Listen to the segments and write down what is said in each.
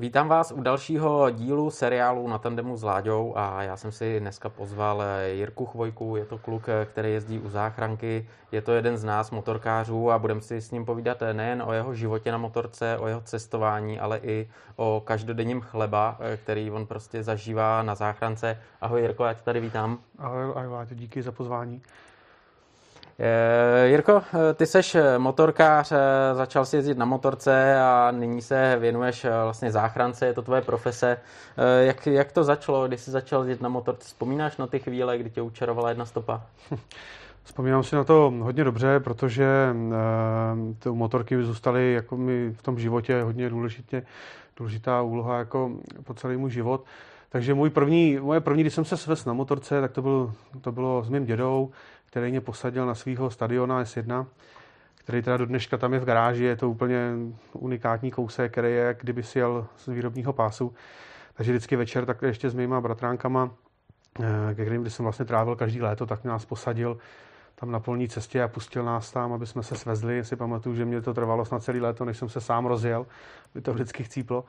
Vítám vás u dalšího dílu seriálu na tandemu s Láďou a já jsem si dneska pozval Jirku Chvojku, je to kluk, který jezdí u záchranky, je to jeden z nás motorkářů a budeme si s ním povídat nejen o jeho životě na motorce, o jeho cestování, ale i o každodenním chleba, který on prostě zažívá na záchrance. Ahoj Jirko, já tě tady vítám. Ahoj, ahoj Láďo, díky za pozvání. Eh, Jirko, eh, ty seš eh, motorkář, začal si jezdit na motorce a nyní se věnuješ vlastně záchrance, je to tvoje profese. Jak, jak to začalo, když jsi začal jezdit na motorce? Vzpomínáš na ty chvíle, kdy tě učarovala jedna stopa? Vzpomínám si na to hodně dobře, protože ty motorky zůstaly jako mi v tom životě hodně důležitě, důležitá úloha jako po celý můj život. Takže můj první, moje první, když jsem se svez na motorce, tak to, byl, to bylo s mým dědou který mě posadil na svého stadiona S1, který teda do dneška tam je v garáži, je to úplně unikátní kousek, který je, kdyby si jel z výrobního pásu. Takže vždycky večer tak ještě s mýma bratránkama, eh, ke kterým jsem vlastně trávil každý léto, tak nás posadil tam na polní cestě a pustil nás tam, aby jsme se svezli. Si pamatuju, že mě to trvalo snad celý léto, než jsem se sám rozjel, by to vždycky chcíplo.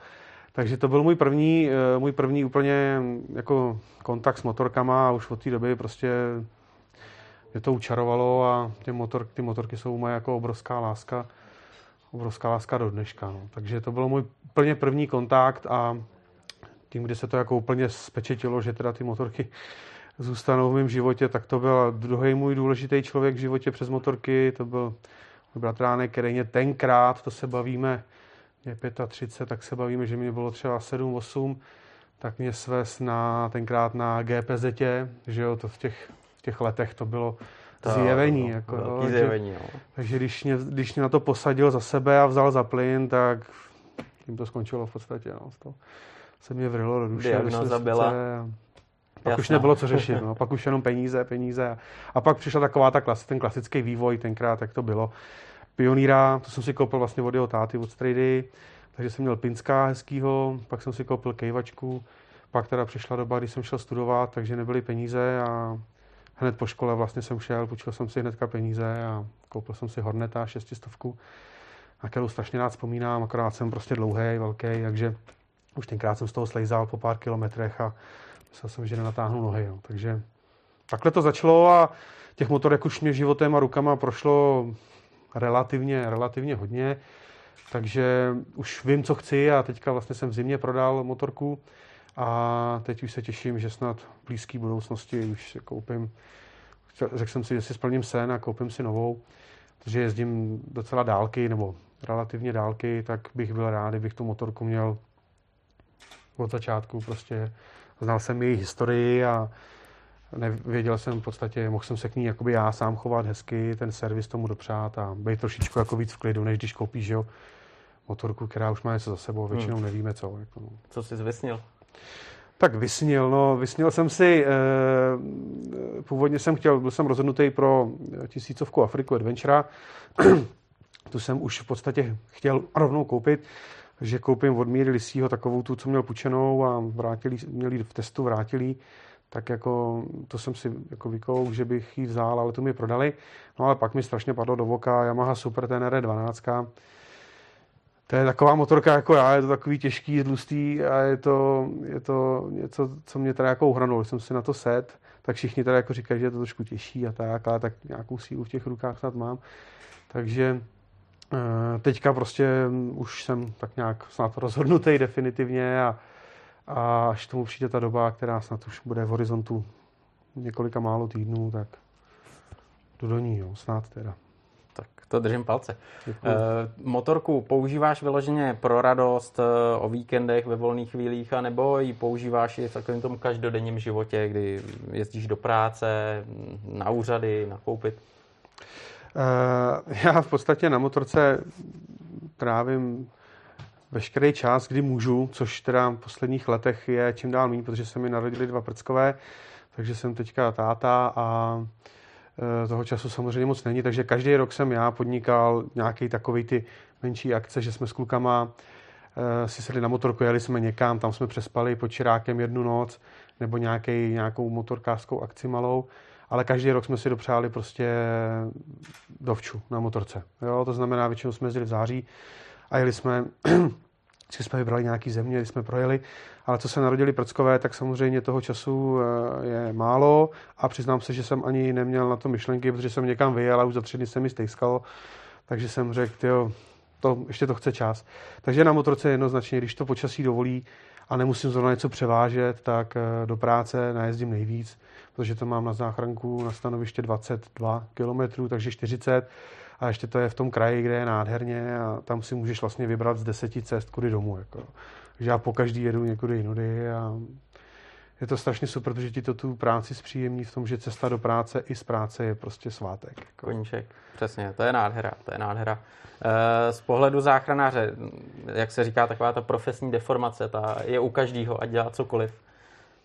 Takže to byl můj první, eh, můj první úplně jako kontakt s motorkama a už od té doby prostě mě to učarovalo a ty, motor, ty motorky jsou moje jako obrovská láska, obrovská láska do dneška. No. Takže to byl můj úplně první kontakt a tím, kdy se to jako úplně spečetilo, že teda ty motorky zůstanou v mém životě, tak to byl druhý můj důležitý člověk v životě přes motorky, to byl můj bratránek, který mě tenkrát, to se bavíme, je 35, tak se bavíme, že mě bylo třeba 7, 8, tak mě svez na, tenkrát na GPZ, že jo, to v těch v těch letech to bylo to, zjevení. No, jako, jo, takže, zjevení no. takže když mě, když mě na to posadil za sebe a vzal za plyn, tak tím to skončilo v podstatě. No. To se mě vrilo do duše. Diagnoza byla. Pak Jasná. už nebylo co řešit, no. pak už jenom peníze, peníze. A pak přišla taková ta klas, ten klasický vývoj tenkrát, jak to bylo. Pioníra, to jsem si koupil vlastně od jeho táty, od Strady, takže jsem měl Pinská hezkýho, pak jsem si koupil kejvačku, pak teda přišla doba, kdy jsem šel studovat, takže nebyly peníze a hned po škole vlastně jsem šel, půjčil jsem si hnedka peníze a koupil jsem si Horneta šestistovku, na kterou strašně rád vzpomínám, akorát jsem prostě dlouhý, velký, takže už tenkrát jsem z toho slejzal po pár kilometrech a myslel jsem, že nenatáhnu nohy. Jo. Takže takhle to začalo a těch motorek už mě životem a rukama prošlo relativně, relativně hodně, takže už vím, co chci a teďka vlastně jsem v zimě prodal motorku a teď už se těším, že snad v blízké budoucnosti už si koupím, řekl jsem si, že si splním sen a koupím si novou, protože jezdím docela dálky, nebo relativně dálky, tak bych byl rád, kdybych tu motorku měl od začátku. Prostě znal jsem její historii a nevěděl jsem v podstatě, mohl jsem se k ní jakoby já sám chovat hezky, ten servis tomu dopřát a být trošičku jako víc v klidu, než když koupíš jo, motorku, která už má něco za sebou, většinou hmm. nevíme co. Jako, no. Co jsi zvysnil? Tak vysnil, no, vysnil jsem si, eh, původně jsem chtěl, byl jsem rozhodnutý pro tisícovku Afriku Adventure, tu jsem už v podstatě chtěl rovnou koupit, že koupím od Míry Lisího takovou tu, co měl pučenou a vrátili, měli v testu, vrátili. Tak jako to jsem si jako vykou, že bych ji vzal, ale tu mi prodali. No ale pak mi strašně padlo do voka. Yamaha Super Tenere 12, to je taková motorka jako já, je to takový těžký, tlustý a je to, je to něco, co mě teda jako uhranul. Jsem si na to set, tak všichni teda jako říkají, že je to trošku těžší a tak, ale tak nějakou sílu v těch rukách snad mám. Takže eh, teďka prostě už jsem tak nějak snad rozhodnutý definitivně a, a až tomu přijde ta doba, která snad už bude v horizontu několika málo týdnů, tak jdu do ní, jo, snad teda. To držím palce. Děkuji. Eh, motorku používáš vyloženě pro radost eh, o víkendech, ve volných chvílích, nebo ji používáš i v takovém tom každodenním životě, kdy jezdíš do práce, na úřady, nakoupit? Uh, já v podstatě na motorce trávím veškerý čas, kdy můžu, což teda v posledních letech je čím dál méně, protože se mi narodili dva prckové, takže jsem teďka táta a Eh, toho času samozřejmě moc není, takže každý rok jsem já podnikal nějaký takový ty menší akce, že jsme s klukama eh, si sedli na motorku, jeli jsme někam, tam jsme přespali pod Čirákem jednu noc, nebo nějaký, nějakou motorkářskou akci malou, ale každý rok jsme si dopřáli prostě dovču na motorce. Jo? To znamená, většinou jsme jezdili v září a jeli jsme Vždycky jsme vybrali nějaký země, když jsme projeli, ale co se narodili prckové, tak samozřejmě toho času eh, je málo a přiznám se, že jsem ani neměl na to myšlenky, protože jsem někam vyjel a už za tři dny se mi stejskalo, takže jsem řekl, jo, to, ještě to chce čas. Takže na motorce jednoznačně, když to počasí dovolí a nemusím zrovna něco převážet, tak eh, do práce najezdím nejvíc, protože to mám na záchranku na stanoviště 22 km, takže 40 a ještě to je v tom kraji, kde je nádherně a tam si můžeš vlastně vybrat z deseti cest kudy domů. Jako. Takže já po každý jedu někudy jinudy a je to strašně super, protože ti to tu práci zpříjemní v tom, že cesta do práce i z práce je prostě svátek. Jako. Koníček, přesně, to je nádhera, to je nádhera. Eh, z pohledu záchranáře, jak se říká, taková ta profesní deformace, ta je u každého, ať dělá cokoliv.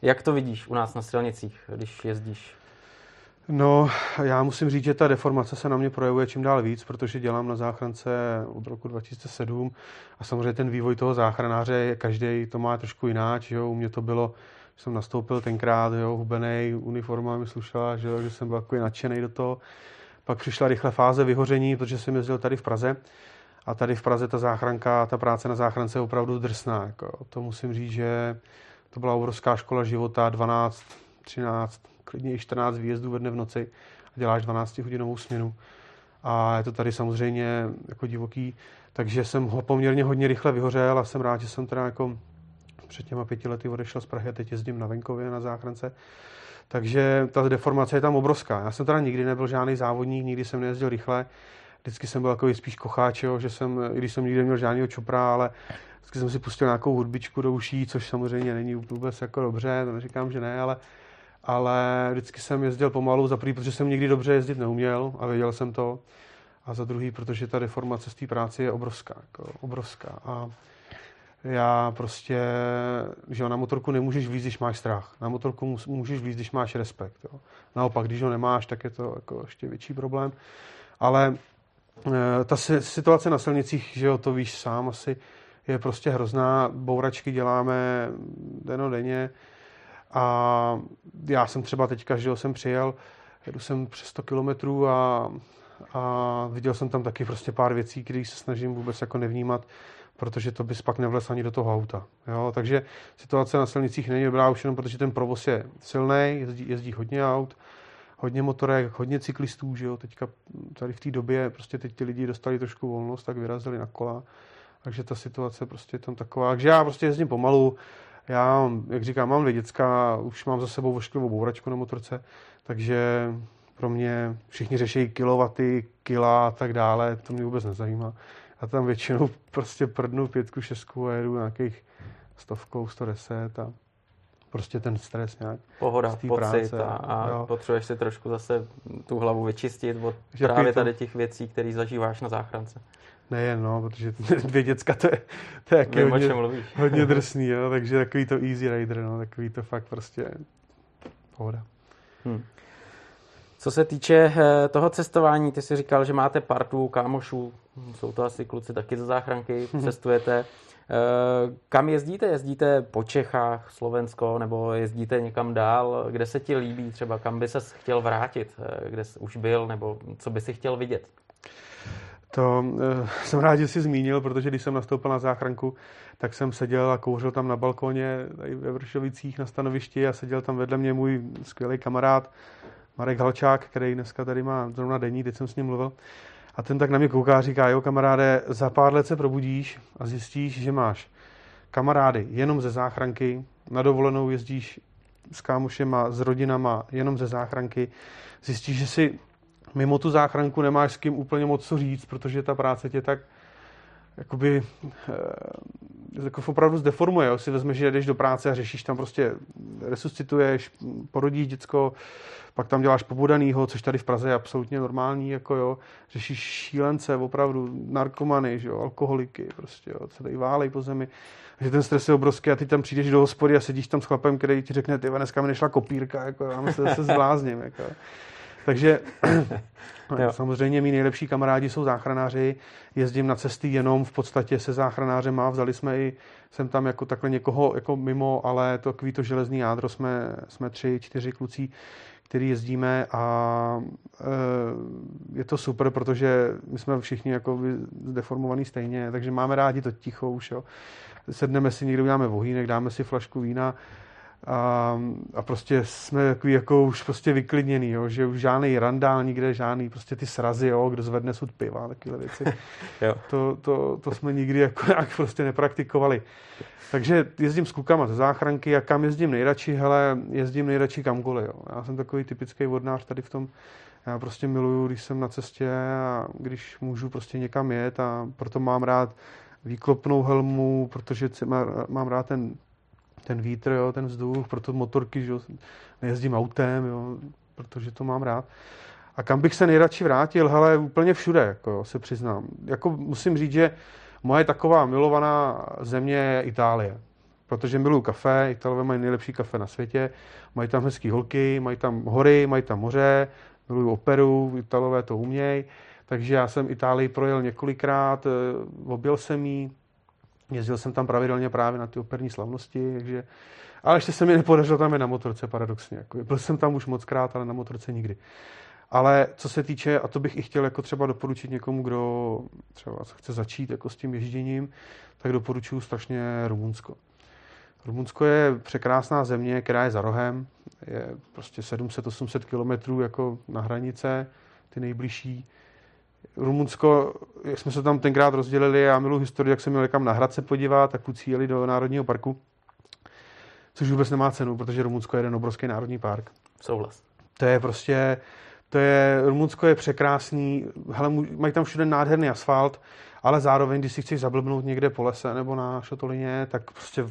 Jak to vidíš u nás na silnicích, když jezdíš? No, já musím říct, že ta deformace se na mě projevuje čím dál víc, protože dělám na záchrance od roku 2007 a samozřejmě ten vývoj toho záchranáře, každý to má trošku jináč. Jo. U mě to bylo, že jsem nastoupil tenkrát, jo, hubenej, uniforma mi slušela, že, jo, že jsem byl takový nadšený do toho. Pak přišla rychle fáze vyhoření, protože jsem jezdil tady v Praze. A tady v Praze ta záchranka, ta práce na záchrance je opravdu drsná. Jako. To musím říct, že to byla obrovská škola života, 12, 13, klidně i 14 výjezdů ve dne v noci a děláš 12 hodinovou směnu. A je to tady samozřejmě jako divoký, takže jsem ho poměrně hodně rychle vyhořel a jsem rád, že jsem teda jako před těma pěti lety odešel z Prahy a teď jezdím na venkově na záchrance. Takže ta deformace je tam obrovská. Já jsem teda nikdy nebyl žádný závodník, nikdy jsem nejezdil rychle. Vždycky jsem byl takový spíš kocháč, jo, že jsem, i když jsem nikdy neměl žádného čopra, ale vždycky jsem si pustil nějakou hudbičku do uší, což samozřejmě není vůbec jako dobře, to neříkám, že ne, ale, ale vždycky jsem jezdil pomalu, za prvý, protože jsem nikdy dobře jezdit neuměl a věděl jsem to, a za druhý, protože ta deformace z té práce je obrovská, jako obrovská. A já prostě, že na motorku nemůžeš víc, když máš strach. Na motorku můžeš víc, když máš respekt. Jo. Naopak, když ho nemáš, tak je to jako ještě větší problém. Ale e, ta situace na silnicích, že jo, to víš sám asi, je prostě hrozná. Bouračky děláme denodenně a já jsem třeba teďka, že jsem přijel, jedu jsem přes 100 kilometrů a, a viděl jsem tam taky prostě pár věcí, které se snažím vůbec jako nevnímat protože to bys pak nevlez ani do toho auta. Jo? Takže situace na silnicích není dobrá už jenom protože ten provoz je silný, jezdí, jezdí hodně aut, hodně motorek, hodně cyklistů, že jo, teďka tady v té době prostě teď ty lidi dostali trošku volnost, tak vyrazili na kola, takže ta situace prostě je tam taková, takže já prostě jezdím pomalu, já, jak říkám, mám dvě děcka, už mám za sebou vošklivou bouračku na motorce, takže pro mě všichni řeší kilowaty, kila a tak dále, to mě vůbec nezajímá a tam většinou prostě prdnu pětku, šestku a jedu nějakých stovkou, 110 a prostě ten stres nějak. Pohoda, pocit práce, a, a potřebuješ si trošku zase tu hlavu vyčistit od že právě to... tady těch věcí, které zažíváš na záchrance. Nejen, no, protože dvě děcka, to je, to je Vím, hodně, hodně drsný, jo, takže takový to easy rider, no, takový to fakt prostě pohoda. Hmm. Co se týče eh, toho cestování, ty jsi říkal, že máte partu kámošů, jsou to asi kluci taky ze záchranky, cestujete. Eh, kam jezdíte? Jezdíte po Čechách, Slovensko, nebo jezdíte někam dál? Kde se ti líbí třeba? Kam by se chtěl vrátit? Eh, kde jsi už byl? Nebo co by si chtěl vidět? To uh, jsem rád, že jsi zmínil, protože když jsem nastoupil na záchranku, tak jsem seděl a kouřil tam na balkoně tady ve Vršovicích na stanovišti a seděl tam vedle mě můj skvělý kamarád Marek Halčák, který dneska tady má zrovna denní, teď jsem s ním mluvil. A ten tak na mě kouká a říká, jo kamaráde, za pár let se probudíš a zjistíš, že máš kamarády jenom ze záchranky, na dovolenou jezdíš s kámošema, s rodinama, jenom ze záchranky. Zjistíš, že si mimo tu záchranku nemáš s kým úplně moc co říct, protože ta práce tě tak jakoby eh, jako opravdu zdeformuje. Jo. Si vezmeš, že jdeš do práce a řešíš tam prostě, resuscituješ, porodíš děcko, pak tam děláš pobudanýho, což tady v Praze je absolutně normální, jako jo, řešíš šílence, opravdu narkomany, že jo, alkoholiky, prostě jo, co tady válej po zemi. že ten stres je obrovský a ty tam přijdeš do hospody a sedíš tam s chlapem, který ti řekne, ty dneska mi nešla kopírka, jako já se, se zblázním, jako. Takže samozřejmě mý nejlepší kamarádi jsou záchranáři, jezdím na cesty jenom v podstatě se záchranářem a vzali jsme i, jsem tam jako takhle někoho jako mimo, ale to takový to železný jádro jsme, jsme tři, čtyři kluci, který jezdíme a e, je to super, protože my jsme všichni jako deformovaní stejně, takže máme rádi to ticho už, jo. Sedneme si někdo, uděláme vohýnek, dáme si flašku vína, a, a prostě jsme takový jako už prostě vyklidněný, jo, že už žádný randál nikde, žádný prostě ty srazy, jo, kdo zvedne sud piva, takové věci. jo. To, to, to, jsme nikdy jako jak prostě nepraktikovali. Takže jezdím s klukama ze záchranky a kam jezdím nejradši, hele, jezdím nejradši kamkoliv, jo. Já jsem takový typický vodnář tady v tom, já prostě miluju, když jsem na cestě a když můžu prostě někam jet a proto mám rád výklopnou helmu, protože mám rád ten ten vítr, jo, ten vzduch, proto motorky, že jo, nejezdím autem, jo, protože to mám rád. A kam bych se nejradši vrátil? Hele, úplně všude, jako jo, se přiznám. Jako musím říct, že moje taková milovaná země je Itálie. Protože miluju kafe, Italové mají nejlepší kafe na světě, mají tam hezký holky, mají tam hory, mají tam moře, miluju operu, Italové to umějí. Takže já jsem Itálii projel několikrát, eh, objel jsem jí, Jezdil jsem tam pravidelně právě na ty operní slavnosti, takže... Ale ještě se mi nepodařilo tam je na motorce, paradoxně. Jako, byl jsem tam už moc krát, ale na motorce nikdy. Ale co se týče, a to bych i chtěl jako třeba doporučit někomu, kdo třeba chce začít jako s tím ježděním, tak doporučuji strašně Rumunsko. Rumunsko je překrásná země, která je za rohem, je prostě 700-800 kilometrů jako na hranice, ty nejbližší. Rumunsko, jak jsme se tam tenkrát rozdělili, já milu historii, jak jsem měl někam na Hradce podívat, tak kluci jeli do Národního parku, což vůbec nemá cenu, protože Rumunsko je jeden obrovský národní park. Souhlas. To je prostě, to je, Rumunsko je překrásný, hele, mají tam všude nádherný asfalt, ale zároveň, když si chceš zablbnout někde po lese nebo na šotolině, tak prostě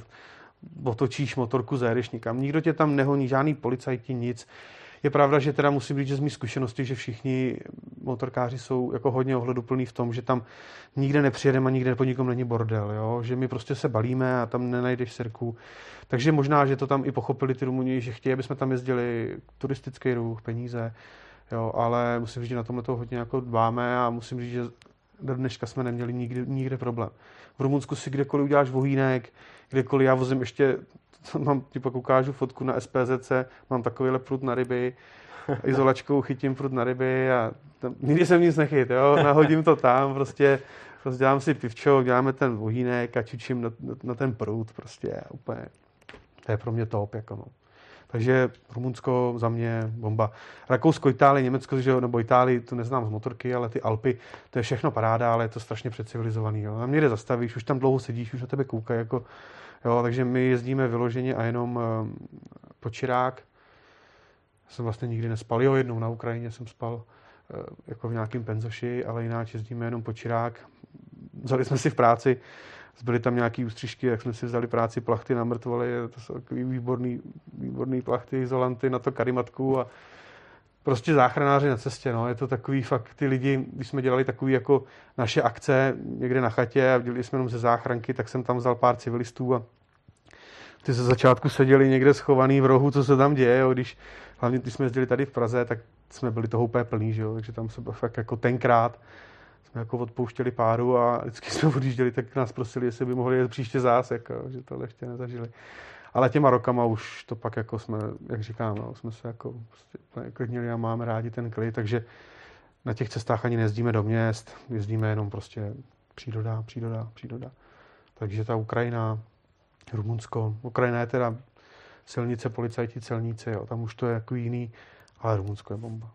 otočíš motorku, zajedeš nikam. Nikdo tě tam nehoní, žádný policajti, nic. Je pravda, že teda musím říct, že z mých zkušeností, že všichni motorkáři jsou jako hodně ohleduplní v tom, že tam nikde nepřijedeme a nikde po nikom není bordel, jo? že my prostě se balíme a tam nenajdeš sirku. Takže možná, že to tam i pochopili ty Rumuni, že chtějí, aby jsme tam jezdili turistický ruch, peníze, jo? ale musím říct, že na tomhle to hodně jako dbáme a musím říct, že do dneška jsme neměli nikdy, nikde problém. V Rumunsku si kdekoliv uděláš vohýnek, kdekoliv já vozím ještě mám, ti pak ukážu fotku na SPZC, mám takovýhle prut na ryby, izolačkou chytím prut na ryby a tam, nikdy jsem nic nechyt, jo, nahodím to tam, prostě dělám si pivčo, děláme ten vohýnek a čučím na, na, na ten prut, prostě úplně, to je pro mě top, jako no. Takže Rumunsko za mě bomba. Rakousko, Itálie, Německo, že, nebo Itálii, to neznám z motorky, ale ty Alpy, to je všechno paráda, ale je to strašně přecivilizovaný. Jo. Tam někde zastavíš, už tam dlouho sedíš, už na tebe koukají, jako Jo, takže my jezdíme vyloženě a jenom eh, po Čirák. Jsem vlastně nikdy nespal. Jo, jednou na Ukrajině jsem spal eh, jako v nějakém penzoši, ale jinak jezdíme jenom po Čirák. Vzali jsme si v práci, zbyly tam nějaký ústřižky, jak jsme si vzali práci plachty na mrtvoly, to jsou takový výborný, výborný plachty, izolanty na to karimatku a prostě záchranáři na cestě, no. Je to takový fakt, ty lidi, když jsme dělali takový jako naše akce někde na chatě a dělali jsme jenom ze záchranky, tak jsem tam vzal pár civilistů a ty ze začátku seděli někde schovaný v rohu, co se tam děje, jo. Když, hlavně když jsme jezdili tady v Praze, tak jsme byli toho úplně plný, že jo. takže tam se fakt jako tenkrát jsme jako odpouštěli páru a vždycky jsme odjížděli, tak nás prosili, jestli by mohli jet příště zás, jako, že tohle ještě nezažili. Ale těma rokama už to pak jako jsme, jak říkám, no, jsme se jako prostě klidnili a máme rádi ten klid, takže na těch cestách ani nejezdíme do měst, jezdíme jenom prostě příroda, příroda, příroda. Takže ta Ukrajina, Rumunsko, Ukrajina je teda silnice, policajti, celníci, jo, tam už to je jako jiný, ale Rumunsko je bomba.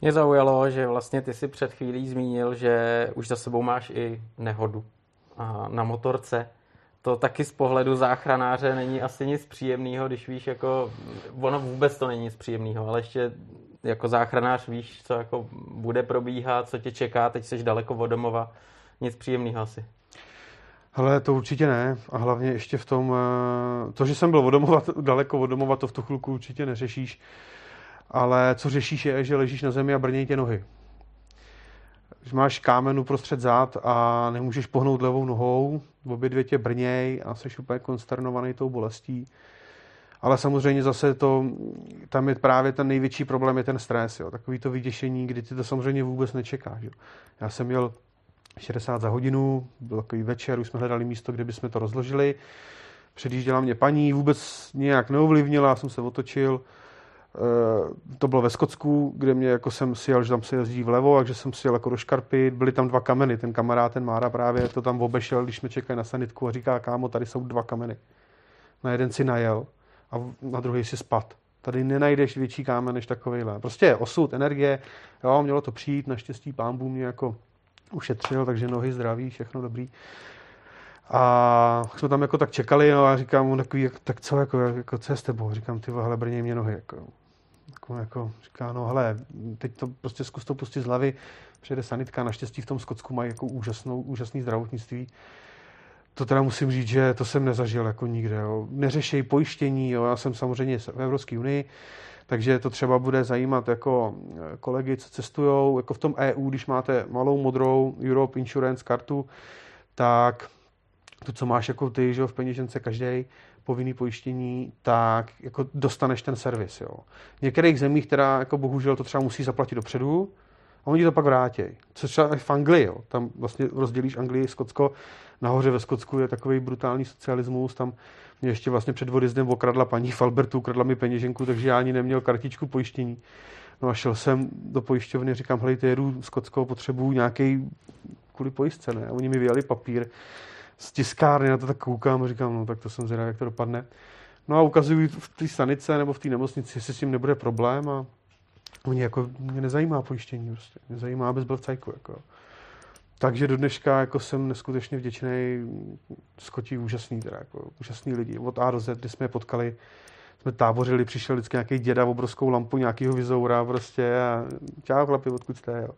Mě zaujalo, že vlastně ty si před chvílí zmínil, že už za sebou máš i nehodu na motorce to taky z pohledu záchranáře není asi nic příjemného, když víš, jako, ono vůbec to není nic příjemného, ale ještě jako záchranář víš, co jako bude probíhat, co tě čeká, teď jsi daleko od domova, nic příjemného asi. Ale to určitě ne. A hlavně ještě v tom, eh, to, že jsem byl od domova, daleko od domova, to v tu chvilku určitě neřešíš. Ale co řešíš je, že ležíš na zemi a brnějí tě nohy že máš kámen uprostřed zad a nemůžeš pohnout levou nohou, obě dvě tě brněj a jsi úplně konsternovaný tou bolestí. Ale samozřejmě zase to, tam je právě ten největší problém, je ten stres, jo. takový to vyděšení, kdy ty to samozřejmě vůbec nečekáš. Jo. Já jsem měl 60 za hodinu, byl takový večer, už jsme hledali místo, kde bychom to rozložili. Předjížděla mě paní, vůbec nějak neovlivnila, jsem se otočil. E, to bylo ve Skotsku, kde mě jako jsem si jel, že tam se jezdí vlevo, takže jsem si jel jako do škarpy. Byly tam dva kameny, ten kamarád, ten Mára právě to tam obešel, když jsme čekali na sanitku a říká, kámo, tady jsou dva kameny. Na jeden si najel a na druhý si spad. Tady nenajdeš větší kámen než takovýhle. Prostě osud, energie, jo, mělo to přijít, naštěstí pán Bůh mě jako ušetřil, takže nohy zdraví, všechno dobrý. A jsme tam jako tak čekali, no a říkám mu takový, tak co, jako, jako co je s tebou? Říkám, ty hele, brně mě nohy, jako. Jako, jako, říká, no hele, teď to prostě zkus to pustit z hlavy, přijede sanitka, naštěstí v tom Skotsku mají jako úžasnou, úžasný zdravotnictví. To teda musím říct, že to jsem nezažil jako nikde. Jo. Neřešej pojištění, jo. já jsem samozřejmě v Evropské unii, takže to třeba bude zajímat jako kolegy, co cestují, jako v tom EU, když máte malou modrou Europe Insurance kartu, tak to, co máš jako ty, že v peněžence každý povinný pojištění, tak jako dostaneš ten servis. Jo. V některých zemích, která jako bohužel to třeba musí zaplatit dopředu, a oni to pak vrátí. Co třeba v Anglii, jo. tam vlastně rozdělíš Anglii, Skotsko, nahoře ve Skotsku je takový brutální socialismus, tam mě ještě vlastně před odjezdem okradla paní Falbertu, ukradla mi peněženku, takže já ani neměl kartičku pojištění. No a šel jsem do pojišťovny, říkám, hej, jedu Skotsko, potřebuju nějaký kvůli pojistce, ne? A oni mi vyjali papír z tiskárny, na to tak koukám a říkám, no tak to jsem zvědavý, jak to dopadne. No a ukazují v té stanice nebo v té nemocnici, jestli s tím nebude problém a oni jako, mě nezajímá pojištění prostě, mě zajímá, abys byl v cajku, jako. Takže do dneška jako jsem neskutečně vděčný. Skotí úžasný, teda, jako, úžasný lidi. Od A do Z, kdy jsme je potkali, jsme tábořili, přišel vždycky nějaký děda, obrovskou lampu, nějakýho vizoura prostě a čau chlapi, odkud jste, jo.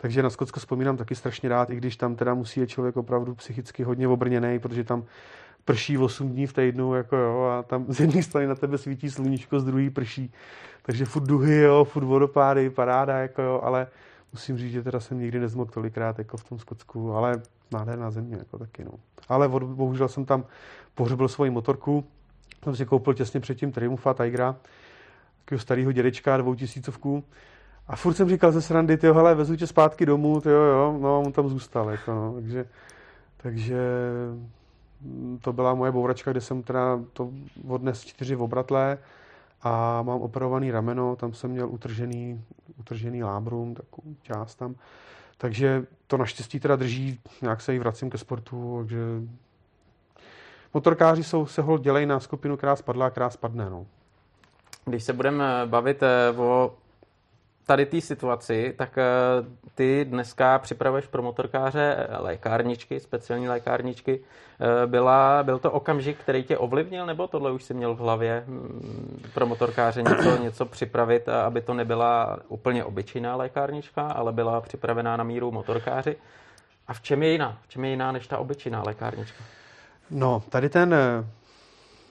Takže na Skotsko vzpomínám taky strašně rád, i když tam teda musí je člověk opravdu psychicky hodně obrněný, protože tam prší 8 dní v týdnu, jako jo, a tam z jedné strany na tebe svítí sluníčko, z druhé prší. Takže furt duhy, jo, furt vodopády, paráda, jako jo, ale musím říct, že teda jsem nikdy nezmokl tolikrát jako v tom Skotsku, ale nádherná země jako taky, no. Ale bohužel jsem tam pohřbil svoji motorku, jsem si koupil těsně předtím Triumfa Tigera, takového starého dědečka, dvoutisícovku. A furt jsem říkal ze srandy, ty hele, vezu tě zpátky domů, ty jo, jo, no on tam zůstal, jako no, takže, takže to byla moje bouračka, kde jsem teda to odnes čtyři obratlé, a mám operovaný rameno, tam jsem měl utržený, utržený lábrum, takovou část tam. Takže to naštěstí teda drží, nějak se i vracím ke sportu, takže motorkáři jsou, se hol dělají na skupinu, která spadla která spadne. No. Když se budeme bavit eh, o tady té situaci, tak eh, ty dneska připravuješ pro motorkáře lékárničky, speciální lékárničky. Eh, byla, byl to okamžik, který tě ovlivnil, nebo tohle už si měl v hlavě mm, pro motorkáře něco, něco připravit, aby to nebyla úplně obyčejná lékárnička, ale byla připravená na míru motorkáři? A v čem je jiná? V čem je jiná než ta obyčejná lékárnička? No, tady ten, eh,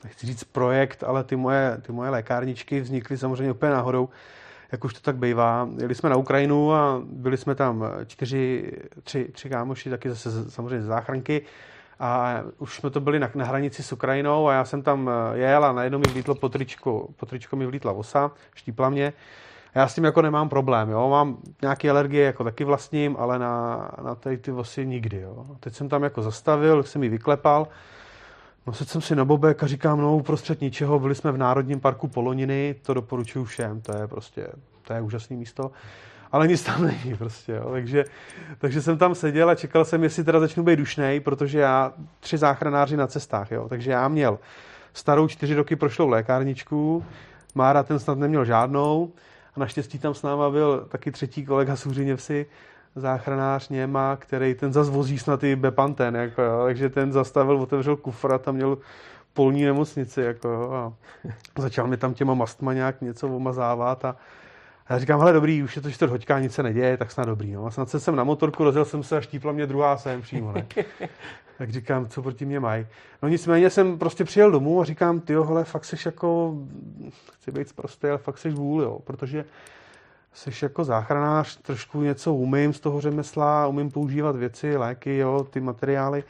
nechci říct projekt, ale ty moje, ty moje lékárničky vznikly samozřejmě úplně náhodou jak už to tak bývá. Jeli jsme na Ukrajinu a byli jsme tam čtyři, tři, tři kámoši, taky zase samozřejmě záchranky. A už jsme to byli na, na hranici s Ukrajinou a já jsem tam jel a najednou mi vlítlo po tričku, po tričku mi vlítla osa, štípla mě. A já s tím jako nemám problém, jo. Mám nějaké alergie, jako taky vlastním, ale na, na ty vosy nikdy, jo. Teď jsem tam jako zastavil, jsem ji vyklepal No sedl jsem si na bobek a říkám, no uprostřed ničeho, byli jsme v Národním parku Poloniny, to doporučuji všem, to je prostě, to je úžasné místo, ale nic tam není prostě, jo. Takže, takže jsem tam seděl a čekal jsem, jestli teda začnu být dušnej, protože já, tři záchranáři na cestách, jo, takže já měl starou čtyři roky prošlou lékárničku, Mára ten snad neměl žádnou a naštěstí tam s náma byl taky třetí kolega z Úřiněvsi, záchranář Něma, který ten zas vozí snad i Bepanten, jako jo, takže ten zastavil, otevřel kufr a tam měl polní nemocnici, jako jo, a začal mi tam těma mastma nějak něco omazávat a já říkám, hele dobrý, už je to čtvrt hoďka, nic se neděje, tak snad dobrý. No. A snad jsem na motorku, rozjel jsem se a štípla mě druhá sem přímo. Ne? tak říkám, co proti mě mají. No nicméně jsem prostě přijel domů a říkám, ty hele, fakt seš jako, chci být prostě, ale fakt seš vůl, jo, protože jsi jako záchranář, trošku něco umím z toho řemesla, umím používat věci, léky, jo, ty materiály.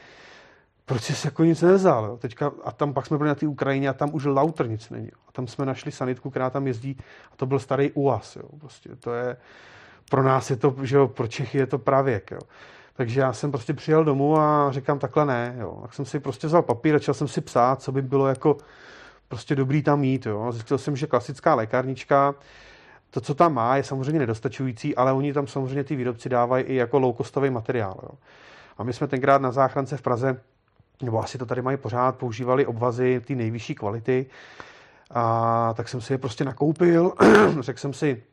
Proč jsi jako nic nevzal? Jo? Teďka, a tam pak jsme byli na té Ukrajině a tam už lauter nic není. A tam jsme našli sanitku, která tam jezdí a to byl starý UAS. Jo? Prostě to je, pro nás je to, že jo, pro Čechy je to pravěk. Jo? Takže já jsem prostě přijel domů a říkám takhle ne. Jo. Tak jsem si prostě vzal papír, začal jsem si psát, co by bylo jako prostě dobrý tam mít. Jo. Zjistil jsem, že klasická lékárnička, to, co tam má, je samozřejmě nedostačující, ale oni tam samozřejmě ty výrobci dávají i jako low-costový materiál. Jo. A my jsme tenkrát na záchrance v Praze, nebo asi to tady mají pořád, používali obvazy ty nejvyšší kvality. A tak jsem si je prostě nakoupil, řekl jsem si,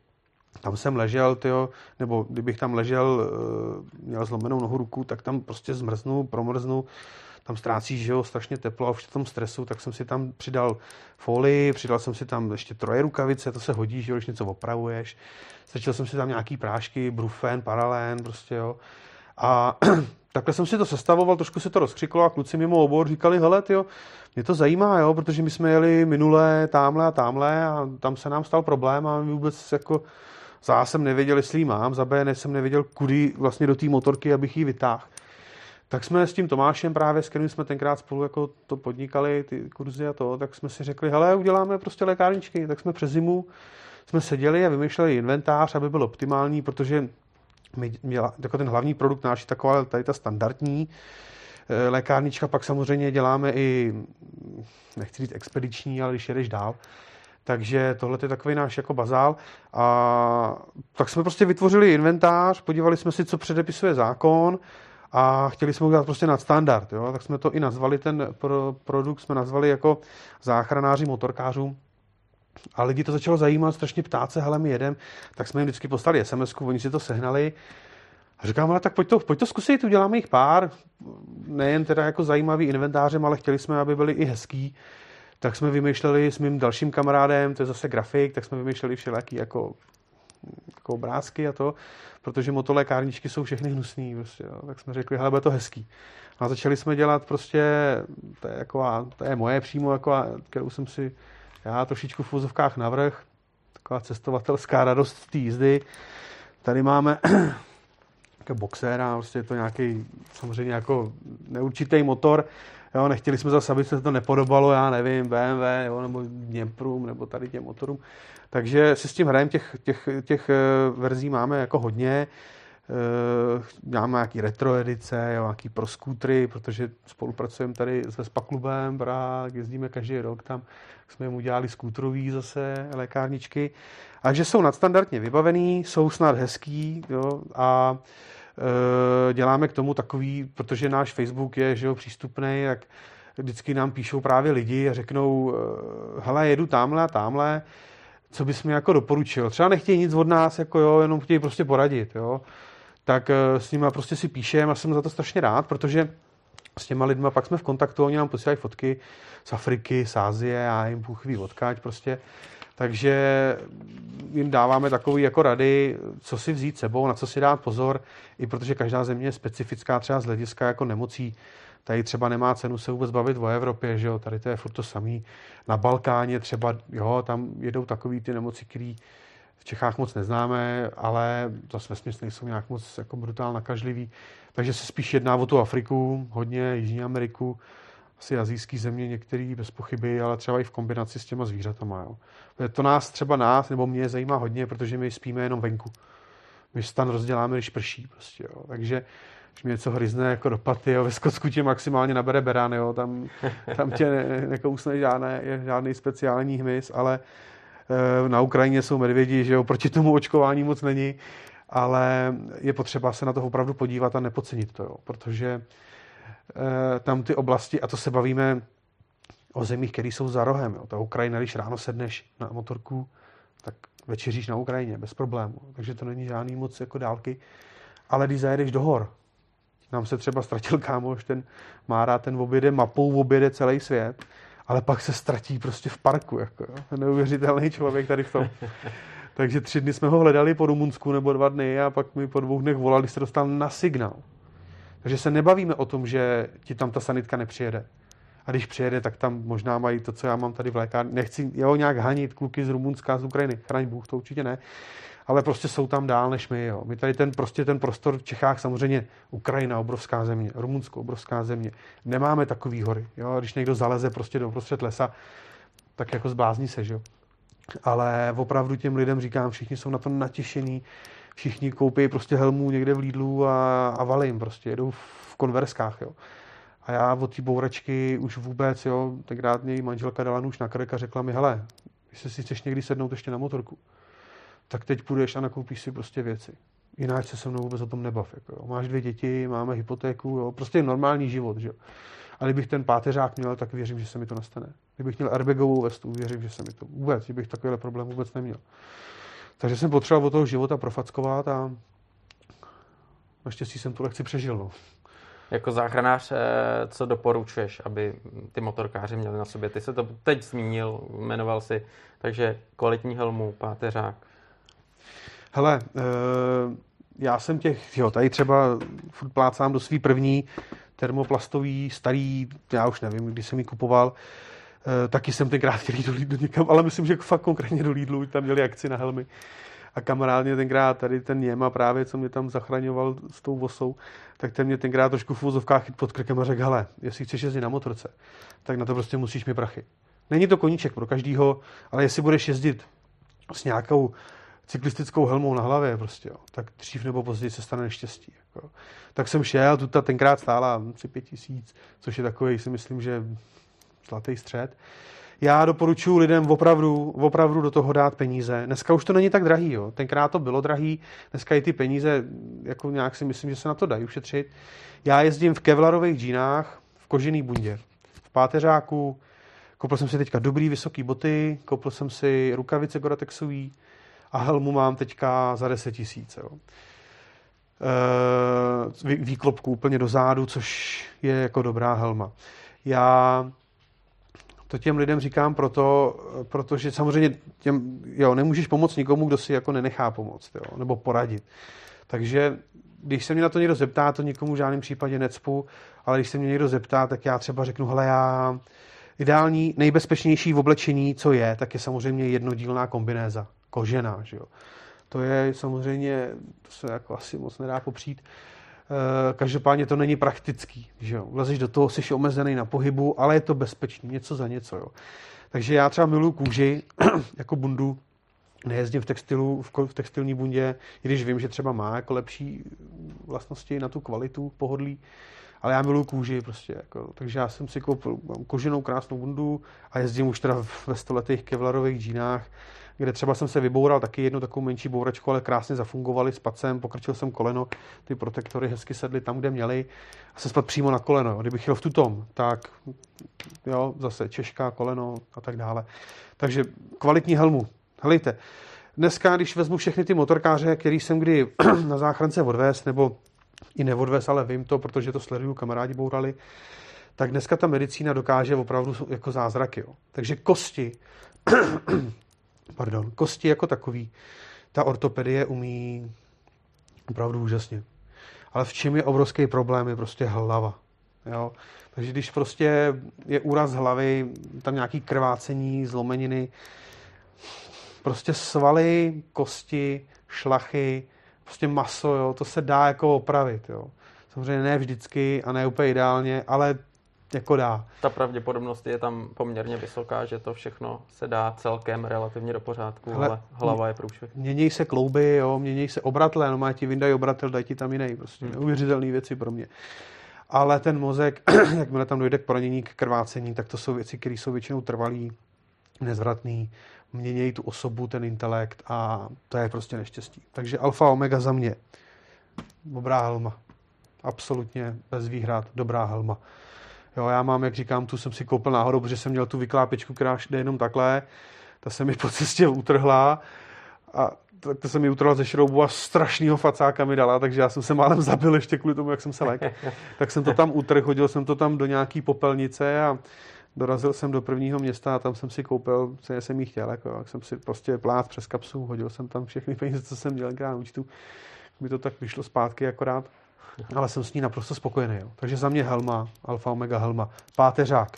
tam jsem ležel, tyjo, nebo kdybych tam ležel, eh, měl zlomenou nohu ruku, tak tam prostě zmrznu, promrznu, tam ztrácíš že jo, strašně teplo a v tom stresu, tak jsem si tam přidal folii, přidal jsem si tam ještě troje rukavice, to se hodí, že jo, když něco opravuješ. Strčil jsem si tam nějaký prášky, brufen, paralén, prostě jo. A takhle jsem si to sestavoval, trošku se to rozkřiklo a kluci mimo obor říkali, hele, tyjo, mě to zajímá, jo, protože my jsme jeli minulé tamhle a tamhle a tam se nám stal problém a my vůbec jako za A jsem nevěděl, jestli ji mám, za B jsem nevěděl, kudy vlastně do té motorky, abych ji vytáhl. Tak jsme s tím Tomášem právě, s kterým jsme tenkrát spolu jako to podnikali, ty kurzy a to, tak jsme si řekli, hele, uděláme prostě lékárničky. Tak jsme přes zimu jsme seděli a vymýšleli inventář, aby byl optimální, protože my, měla, jako ten hlavní produkt náš je taková tady ta standardní eh, lékárnička, pak samozřejmě děláme i, nechci říct expediční, ale když jedeš dál, takže tohle je takový náš jako bazál. A tak jsme prostě vytvořili inventář, podívali jsme si, co předepisuje zákon a chtěli jsme udělat prostě nadstandard. Jo? Tak jsme to i nazvali, ten pro, produkt jsme nazvali jako záchranáři motorkářů. A lidi to začalo zajímat, strašně ptát se, hele, my jedem, tak jsme jim vždycky poslali sms oni si to sehnali. A říkám, ale tak pojď to, pojď to zkusit, uděláme jich pár, nejen teda jako zajímavý inventářem, ale chtěli jsme, aby byli i hezký tak jsme vymýšleli s mým dalším kamarádem, to je zase grafik, tak jsme vymýšleli všelijaký jako, jako obrázky a to, protože motolékárničky jsou všechny hnusný, prostě, jo. tak jsme řekli, hele, bude to hezký. A začali jsme dělat prostě, to je, jako, to je moje přímo, jako, kterou jsem si já trošičku v vozovkách navrh, taková cestovatelská radost z té jízdy. Tady máme boxéra, prostě je to nějaký samozřejmě jako neurčitý motor, Jo, nechtěli jsme zase, aby se to nepodobalo, já nevím, BMW jo, nebo Dněprům, nebo tady těm motorům. Takže si s tím hrajem těch, těch, těch eh, verzí máme jako hodně. Eh, máme nějaký retro edice, jo, nějaký pro skútry, protože spolupracujeme tady s Vespa klubem, Brák, jezdíme každý rok tam, jsme jim udělali skútrový zase lékárničky. Takže jsou nadstandardně vybavený, jsou snad hezký jo, a děláme k tomu takový, protože náš Facebook je že jo, přístupný, tak vždycky nám píšou právě lidi a řeknou, eh, hele, jedu tamhle a tamhle, co bys mi jako doporučil. Třeba nechtějí nic od nás, jako jo, jenom chtějí prostě poradit, jo. Tak eh, s nimi prostě si píšem a jsem za to strašně rád, protože s těma lidma pak jsme v kontaktu, oni nám posílají fotky z Afriky, z Ázie a jim Bůh ví odkáď prostě. Takže jim dáváme takové jako rady, co si vzít sebou, na co si dát pozor, i protože každá země je specifická třeba z hlediska jako nemocí. Tady třeba nemá cenu se vůbec bavit o Evropě, že jo? tady to je furt to samý. Na Balkáně třeba, jo, tam jedou takový ty nemoci, které v Čechách moc neznáme, ale zase vesměs nejsou nějak moc jako brutál nakažlivý. Takže se spíš jedná o tu Afriku, hodně Jižní Ameriku, asi azijský země některý bez pochyby, ale třeba i v kombinaci s těma zvířatama. Jo. To nás třeba nás, nebo mě zajímá hodně, protože my spíme jenom venku. My stan rozděláme, když prší. Prostě, jo. Takže když mi něco hryzne jako do paty, jo, ve Skotsku tě maximálně nabere berán, jo, tam, tam tě ne, nekousne žádné, žádný speciální hmyz, ale e, na Ukrajině jsou medvědi, že jo, proti tomu očkování moc není, ale je potřeba se na to opravdu podívat a nepodcenit to, jo, protože Eh, tam ty oblasti, a to se bavíme o zemích, které jsou za rohem. Jo. Ta Ukrajina, když ráno sedneš na motorku, tak večeříš na Ukrajině bez problému. Takže to není žádný moc jako dálky. Ale když zajedeš do hor, nám se třeba ztratil kámoš, ten má rád ten objede mapou, objede celý svět, ale pak se ztratí prostě v parku. Jako, jo. Neuvěřitelný člověk tady v tom. Takže tři dny jsme ho hledali po Rumunsku nebo dva dny a pak mi po dvou dnech volali, se dostal na signál. Takže se nebavíme o tom, že ti tam ta sanitka nepřijede. A když přijede, tak tam možná mají to, co já mám tady v lékárně. Nechci jo, nějak hanit kluky z Rumunska, z Ukrajiny. Chraň Bůh, to určitě ne. Ale prostě jsou tam dál než my. Jo. My tady ten, prostě ten prostor v Čechách, samozřejmě Ukrajina, obrovská země, Rumunsko, obrovská země. Nemáme takový hory. Jo. Když někdo zaleze prostě do prostřed lesa, tak jako zblázní se, že jo. Ale opravdu těm lidem říkám, všichni jsou na to natěšení, všichni koupí prostě helmu někde v Lidlu a, a valím prostě, jedou v konverskách, jo. A já od té bouračky už vůbec, jo, tenkrát mě manželka dala nůž na krk a řekla mi, hele, jestli si chceš někdy sednout ještě na motorku, tak teď půjdeš a nakoupíš si prostě věci. Jinak se se mnou vůbec o tom nebav. Jako, jo. Máš dvě děti, máme hypotéku, jo. prostě normální život. Že? A kdybych ten páteřák měl, tak věřím, že se mi to nastane. Kdybych měl airbagovou vestu, věřím, že se mi to vůbec, kdybych takovýhle problém vůbec neměl. Takže jsem potřeboval od toho života profackovat a naštěstí jsem tu lekci přežil. No. Jako záchranář, eh, co doporučuješ, aby ty motorkáři měli na sobě? Ty se to teď zmínil, jmenoval si, takže kvalitní helmu, páteřák. Hele, eh, já jsem těch, jo, tady třeba furt plácám do svý první termoplastový, starý, já už nevím, kdy jsem ji kupoval, taky jsem tenkrát chtěl jít do Lidlu někam, ale myslím, že fakt konkrétně do Lidlu, tam měli akci na helmy. A kamarád mě tenkrát, tady ten Něma právě, co mě tam zachraňoval s tou vosou, tak ten mě tenkrát trošku v úzovkách chyt pod krkem a řekl, hele, jestli chceš jezdit na motorce, tak na to prostě musíš mi prachy. Není to koníček pro každýho, ale jestli budeš jezdit s nějakou cyklistickou helmou na hlavě, prostě, jo, tak dřív nebo později se stane neštěstí. Jako. Tak jsem šel, tu ta tenkrát stála 3-5 tisíc, což je takový, si myslím, že zlatý střed. Já doporučuji lidem opravdu, opravdu do toho dát peníze. Dneska už to není tak drahý, jo. Tenkrát to bylo drahý, dneska i ty peníze, jako nějak si myslím, že se na to dají ušetřit. Já jezdím v kevlarových džínách, v kožený bundě, v páteřáku, koupil jsem si teďka dobrý vysoký boty, koupil jsem si rukavice Goratexový, a helmu mám teďka za 10 tisíc. E, výklopku úplně do zádu, což je jako dobrá helma. Já to těm lidem říkám proto, protože samozřejmě těm, jo, nemůžeš pomoct nikomu, kdo si jako nenechá pomoct, jo, nebo poradit. Takže když se mě na to někdo zeptá, to nikomu v žádném případě necpu, ale když se mě někdo zeptá, tak já třeba řeknu, hele, já ideální, nejbezpečnější v oblečení, co je, tak je samozřejmě jednodílná kombinéza kožená. Že jo. To je samozřejmě, to se jako asi moc nedá popřít. Eh, každopádně to není praktický. Že jo. Vlezeš do toho, jsi omezený na pohybu, ale je to bezpečný, něco za něco. Jo. Takže já třeba miluji kůži jako bundu, nejezdím v textilu, v textilní bundě, i když vím, že třeba má jako lepší vlastnosti na tu kvalitu, pohodlí, ale já miluji kůži prostě, jako, takže já jsem si koupil koženou krásnou bundu a jezdím už teda ve stoletých kevlarových džínách, kde třeba jsem se vyboural taky jednu takovou menší bouračku, ale krásně zafungovaly s pacem, pokrčil jsem koleno, ty protektory hezky sedly tam, kde měly a se spadl přímo na koleno. Kdybych chtěl v tutom, tak jo, zase češka, koleno a tak dále. Takže kvalitní helmu. Helejte, dneska, když vezmu všechny ty motorkáře, který jsem kdy na záchrance odvést, nebo i neodvez, ale vím to, protože to sleduju, kamarádi bourali, tak dneska ta medicína dokáže opravdu jako zázraky. Jo. Takže kosti pardon, kosti jako takový, ta ortopedie umí opravdu úžasně. Ale v čem je obrovský problém, je prostě hlava. Jo? Takže když prostě je úraz hlavy, tam nějaký krvácení, zlomeniny, prostě svaly, kosti, šlachy, prostě maso, jo, to se dá jako opravit. Jo. Samozřejmě ne vždycky a ne úplně ideálně, ale jako dá. Ta pravděpodobnost je tam poměrně vysoká, že to všechno se dá celkem relativně do pořádku, Hele, ale hlava je průšvih. Mění se klouby, jo, mění se obratle, no má ti vyndají obratel, dají ti tam jiný, prostě hmm. neuvěřitelné věci pro mě. Ale ten mozek, jakmile tam dojde k poranění, k krvácení, tak to jsou věci, které jsou většinou trvalý, nezvratný, mění tu osobu, ten intelekt a to je prostě neštěstí. Takže alfa omega za mě. Dobrá helma. Absolutně bez výhrad dobrá helma. Jo, já mám, jak říkám, tu jsem si koupil náhodou, protože jsem měl tu vyklápečku, která jde jenom takhle. Ta se mi po cestě utrhla a tak to se mi utrhla ze šroubu a strašnýho facáka mi dala, takže já jsem se málem zabil ještě kvůli tomu, jak jsem se lek. tak jsem to tam utrhl, hodil jsem to tam do nějaký popelnice a dorazil jsem do prvního města a tam jsem si koupil, co jsem jí chtěl, jako, jak jsem si prostě plát přes kapsu, hodil jsem tam všechny peníze, co jsem měl na účtu, mi to tak vyšlo zpátky akorát ale jsem s ní naprosto spokojený. Jo. Takže za mě helma, alfa omega helma, páteřák,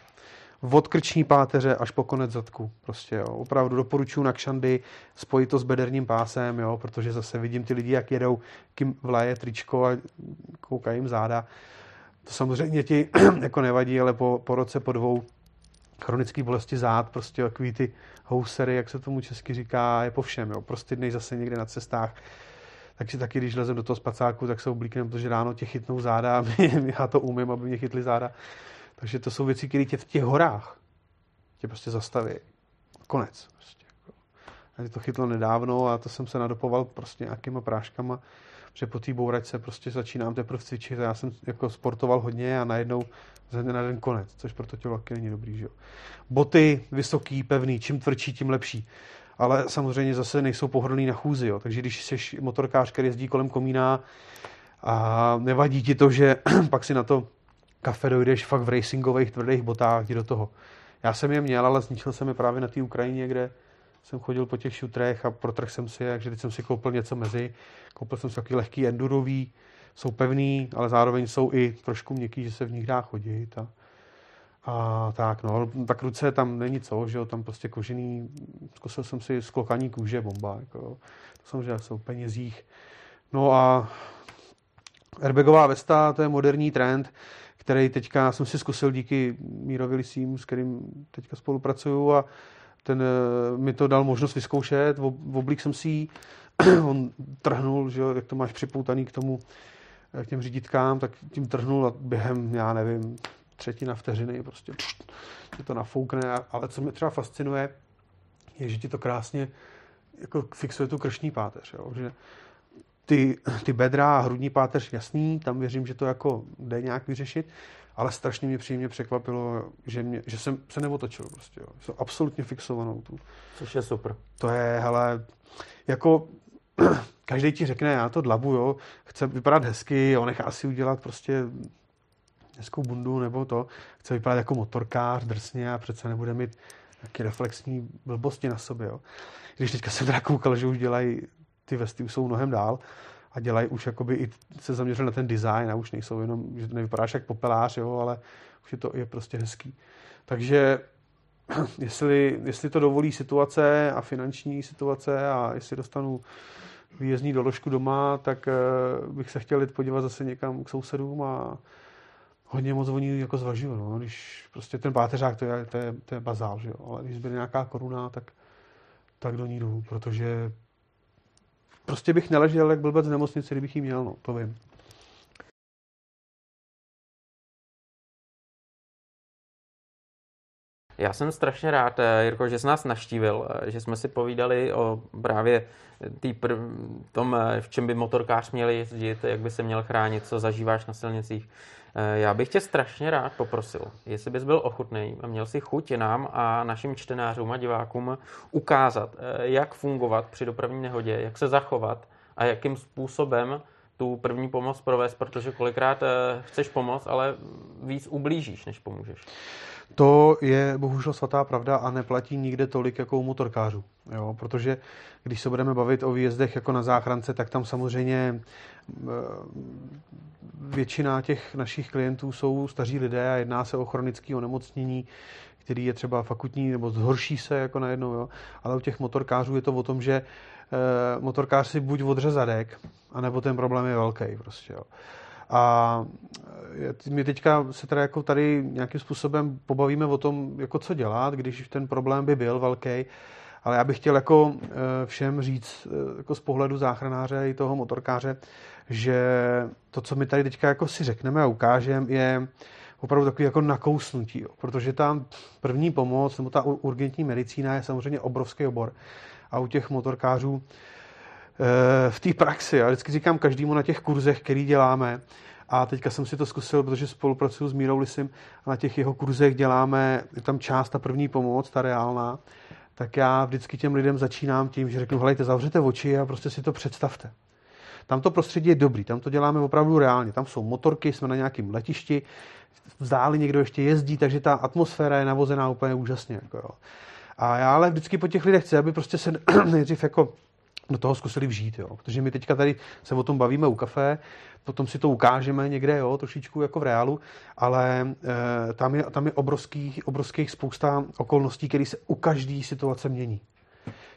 od krční páteře až po konec zadku. Prostě jo. Opravdu doporučuji na kšandy spojit to s bederním pásem, jo, protože zase vidím ty lidi, jak jedou, kým vlaje tričko a koukají jim záda. To samozřejmě ti jako nevadí, ale po, po roce, po dvou chronické bolesti zád, prostě takový ty housery, jak se tomu česky říká, je po všem. Jo. Prostě dnej zase někde na cestách takže taky, když lezem do toho spacáku, tak se oblíknem, protože ráno tě chytnou záda a já to umím, aby mě chytli záda. Takže to jsou věci, které tě v těch horách tě prostě zastaví. Konec. Prostě. A mě to chytlo nedávno a to jsem se nadopoval prostě nějakýma práškama, že po té bouračce prostě začínám teprve cvičit a já jsem jako sportoval hodně a najednou ze dne na den konec, což pro to tělo taky není dobrý. Že jo. Boty vysoký, pevný, čím tvrdší, tím lepší. Ale samozřejmě zase nejsou pohodlný na chůzi, jo. takže když jsi motorkář, který jezdí kolem komína a nevadí ti to, že pak si na to kafe dojdeš fakt v racingových tvrdých botách, jdi do toho. Já jsem je měl, ale zničil jsem je právě na té Ukrajině, kde jsem chodil po těch šutrech a protrh jsem si, takže teď jsem si koupil něco mezi. Koupil jsem si takový lehký endurový, jsou pevný, ale zároveň jsou i trošku měkký, že se v nich dá chodit. A, a tak, no, tak ruce tam není co, že jo, tam prostě kožený, zkusil jsem si sklokaní kůže, bomba, jako, to samozřejmě jsou penězích. No a airbagová vesta, to je moderní trend, který teďka jsem si zkusil díky Mírovi Lisím, s kterým teďka spolupracuju a ten eh, mi to dal možnost vyzkoušet, v oblík jsem si on trhnul, že jo, jak to máš připoutaný k tomu, eh, k těm říditkám, tak tím trhnul a během, já nevím, třetina vteřiny prostě ti to nafoukne, ale co mě třeba fascinuje, je, že ti to krásně jako fixuje tu kršní páteř, jo, že ty, ty bedra a hrudní páteř jasný, tam věřím, že to jako jde nějak vyřešit, ale strašně mě příjemně překvapilo, že, mě, že jsem se neotočil prostě, jo. Jsem absolutně fixovanou tu. Což je super. To je, hele, jako každý ti řekne, já to dlabu, jo, chce vypadat hezky, on nechá si udělat prostě hezkou bundu nebo to, chce vypadat jako motorkář drsně a přece nebude mít nějaké reflexní blbosti na sobě, jo. Když teďka jsem teda koukal, že už dělají ty vesty už jsou mnohem dál a dělají už jakoby i se zaměřili na ten design a už nejsou jenom, že nevypadáš jak popelář, jo, ale už je to je prostě hezký. Takže jestli, jestli to dovolí situace a finanční situace a jestli dostanu výjezdní doložku doma, tak eh, bych se chtěl jít podívat zase někam k sousedům a hodně moc oni jako zvažují. No. Když prostě ten páteřák, to je, to je, to je bazál, že jo? ale když zbyde nějaká koruna, tak, tak do ní jdu, protože prostě bych neležel jak blbec v nemocnici, kdybych ji měl, no, to vím. Já jsem strašně rád, eh, Jirko, že jsi nás naštívil, eh, že jsme si povídali o právě tý prv, tom, eh, v čem by motorkář měl jezdit, jak by se měl chránit, co zažíváš na silnicích. Já bych tě strašně rád poprosil, jestli bys byl ochotný a měl si chuť nám a našim čtenářům a divákům ukázat, jak fungovat při dopravní nehodě, jak se zachovat a jakým způsobem tu první pomoc provést, protože kolikrát chceš pomoct, ale víc ublížíš, než pomůžeš. To je bohužel svatá pravda a neplatí nikde tolik jako u motorkářů. Jo? Protože když se budeme bavit o výjezdech jako na záchrance, tak tam samozřejmě eh, většina těch našich klientů jsou staří lidé a jedná se o chronické onemocnění, který je třeba fakutní nebo zhorší se jako najednou. Jo? Ale u těch motorkářů je to o tom, že eh, motorkář si buď odře zadek, anebo ten problém je velký. Prostě, jo. A my teďka se teda jako tady nějakým způsobem pobavíme o tom, jako co dělat, když ten problém by byl velký. Ale já bych chtěl jako eh, všem říct eh, jako z pohledu záchranáře i toho motorkáře, že to, co my tady teďka jako si řekneme a ukážeme, je opravdu takový jako nakousnutí, jo. protože ta první pomoc nebo ta urgentní medicína je samozřejmě obrovský obor. A u těch motorkářů Eh, v té praxi. Já vždycky říkám každému na těch kurzech, který děláme, a teďka jsem si to zkusil, protože spolupracuju s Mírou Lisem a na těch jeho kurzech děláme, je tam část, ta první pomoc, ta reálná, tak já vždycky těm lidem začínám tím, že řeknu, hledajte, zavřete oči a prostě si to představte. Tam to prostředí je dobrý, tam to děláme opravdu reálně. Tam jsou motorky, jsme na nějakém letišti, v dáli někdo ještě jezdí, takže ta atmosféra je navozená úplně úžasně. Jako jo. A já ale vždycky po těch lidech chci, aby prostě se nejdřív jako do toho zkusili vžít, jo. Protože my teďka tady se o tom bavíme u kafe, potom si to ukážeme někde, jo, trošičku jako v reálu, ale e, tam je, tam je obrovský, obrovských spousta okolností, které se u každé situace mění.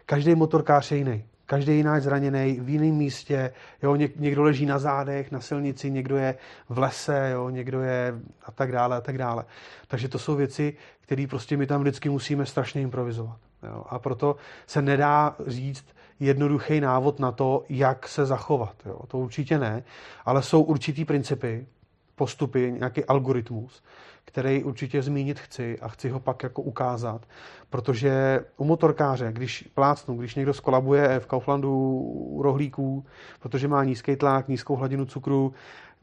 Každý motorkář je jiný. Každý jiná zraněný v jiném místě, jo, někdo leží na zádech, na silnici, někdo je v lese, jo, někdo je a tak dále a tak dále. Takže to jsou věci, které prostě my tam vždycky musíme strašně improvizovat. Jo. A proto se nedá říct jednoduchý návod na to, jak se zachovat. Jo. To určitě ne, ale jsou určitý principy, postupy, nějaký algoritmus, který určitě zmínit chci a chci ho pak jako ukázat, protože u motorkáře, když plácnu, když někdo skolabuje v Kauflandu rohlíků, protože má nízký tlak, nízkou hladinu cukru,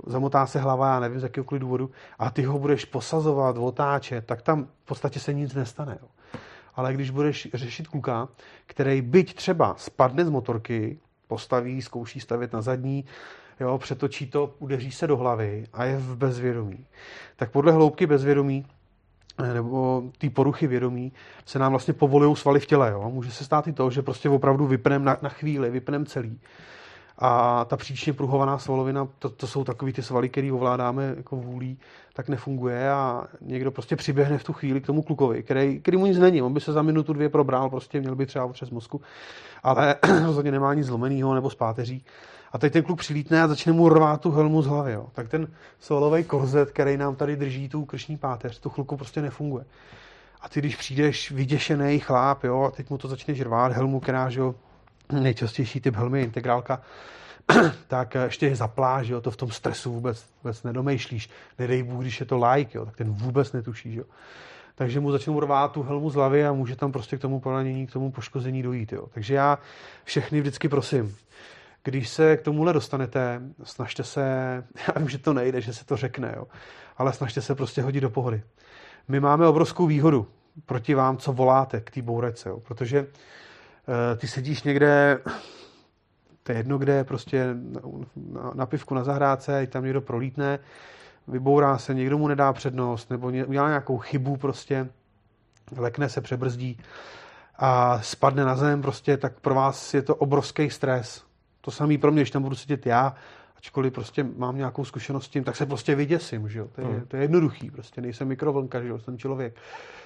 zamotá se hlava, já nevím z jakéhokoliv důvodu, a ty ho budeš posazovat, otáčet, tak tam v podstatě se nic nestane. Jo. Ale když budeš řešit kluka, který byť třeba spadne z motorky, postaví, zkouší stavět na zadní, jo, přetočí to, udeří se do hlavy a je v bezvědomí. Tak podle hloubky bezvědomí eh, nebo ty poruchy vědomí se nám vlastně povolují svaly v těle. Jo? Může se stát i to, že prostě opravdu vypneme na, na chvíli, vypneme celý. A ta příčně pruhovaná svalovina, to, to jsou takový ty svaly, které ovládáme jako vůlí, tak nefunguje a někdo prostě přiběhne v tu chvíli k tomu klukovi, který, který mu nic není. On by se za minutu, dvě probral, prostě měl by třeba přes mozku, ale rozhodně nemá nic zlomeného nebo zpáteří. A teď ten kluk přilítne a začne mu rvát tu helmu z hlavy. Jo. Tak ten solový korzet, který nám tady drží tu kršní páteř, tu chluku prostě nefunguje. A ty, když přijdeš vyděšený chláp, jo, a teď mu to začneš rvát, helmu, která, že jo, nejčastější typ helmy, integrálka, tak ještě je zaplá, že jo, to v tom stresu vůbec, vůbec nedomýšlíš. Nedej Bůh, když je to like, jo, tak ten vůbec netuší, jo. Takže mu začnou rvát tu helmu z hlavy a může tam prostě k tomu poranění, k tomu poškození dojít. Jo. Takže já všechny vždycky prosím, když se k tomuhle dostanete, snažte se, já vím, že to nejde, že se to řekne, jo, ale snažte se prostě hodit do pohody. My máme obrovskou výhodu proti vám, co voláte k té bourece, jo, protože ty sedíš někde, to je jedno kde, prostě na, na pivku na zahrádce, tam někdo prolítne, vybourá se, někdo mu nedá přednost, nebo udělá nějakou chybu prostě, lekne se, přebrzdí a spadne na zem prostě, tak pro vás je to obrovský stres. To samý pro mě, když tam budu sedět já, ačkoliv prostě mám nějakou zkušenost s tím, tak se prostě vyděsím, že jo? To, je, hmm. to je jednoduchý, prostě nejsem mikrovlnka, že jo, jsem člověk.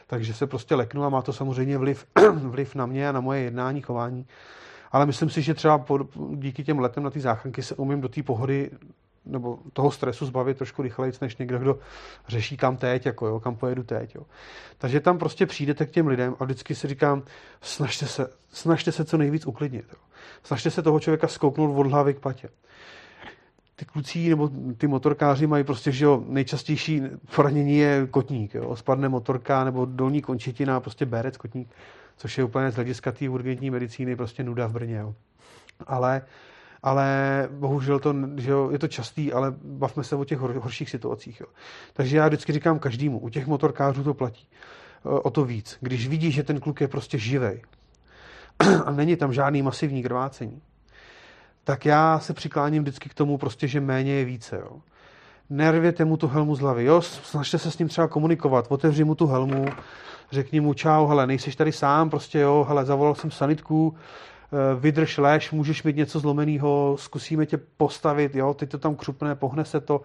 Takže se prostě leknu a má to samozřejmě vliv, vliv na mě a na moje jednání, chování. Ale myslím si, že třeba po, díky těm letem na ty záchranky se umím do té pohody nebo toho stresu zbavit trošku rychleji, než někdo, kdo řeší kam teď, jako jo, kam pojedu teď. Jo. Takže tam prostě přijdete k těm lidem a vždycky si říkám, snažte se, snažte se co nejvíc uklidnit. Jo. Snažte se toho člověka skouknout od hlavy k patě. Ty kluci nebo ty motorkáři mají prostě, že jo, nejčastější poranění je kotník. Jo. Spadne motorka nebo dolní končetina, prostě berec, kotník, což je úplně z hlediska té urgentní medicíny prostě nuda v Brně. Jo. Ale ale bohužel to, že jo, je to častý, ale bavme se o těch hor, horších situacích. Jo. Takže já vždycky říkám každému, u těch motorkářů to platí o to víc. Když vidí, že ten kluk je prostě živej a není tam žádný masivní krvácení, tak já se přikláním vždycky k tomu prostě, že méně je více. Jo. Nervěte mu tu helmu z hlavy, jo, snažte se s ním třeba komunikovat, otevři mu tu helmu, řekni mu čau, hele, nejseš tady sám, prostě jo, hele, zavolal jsem sanitku, Eh, vydrž lež, můžeš mít něco zlomeného, zkusíme tě postavit, jo, teď to tam křupne, pohne se to,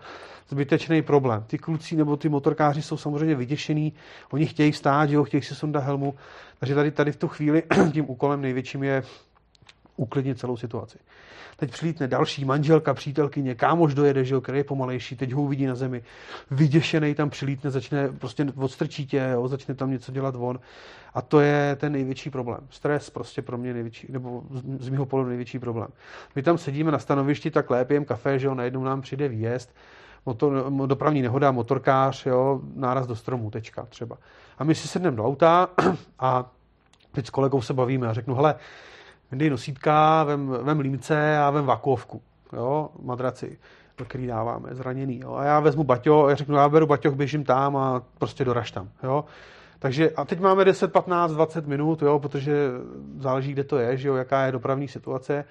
zbytečný problém. Ty kluci nebo ty motorkáři jsou samozřejmě vyděšený, oni chtějí stát, jo, chtějí si sundat helmu, takže tady, tady v tu chvíli tím úkolem největším je uklidnit celou situaci. Teď přilítne další manželka, přítelkyně, kámoš dojede, že jo, který je pomalejší, teď ho uvidí na zemi, vyděšený tam přilítne, začne prostě odstrčí tě, jo, začne tam něco dělat von. A to je ten největší problém. Stres prostě pro mě největší, nebo z mého pohledu největší problém. My tam sedíme na stanovišti, tak lépím kafe, že jo, najednou nám přijde výjezd, motor, dopravní nehoda, motorkář, jo, náraz do stromu, tečka třeba. A my si sedneme do auta a teď s kolegou se bavíme a řeknu, hele, dej nosítka, vem, vem límce a vem vakuovku, jo, madraci, který dáváme, zraněný. Jo. A já vezmu baťo, já řeknu, já beru baťoch, běžím tam a prostě doraž tam. Jo. Takže a teď máme 10, 15, 20 minut, jo, protože záleží, kde to je, že jo, jaká je dopravní situace.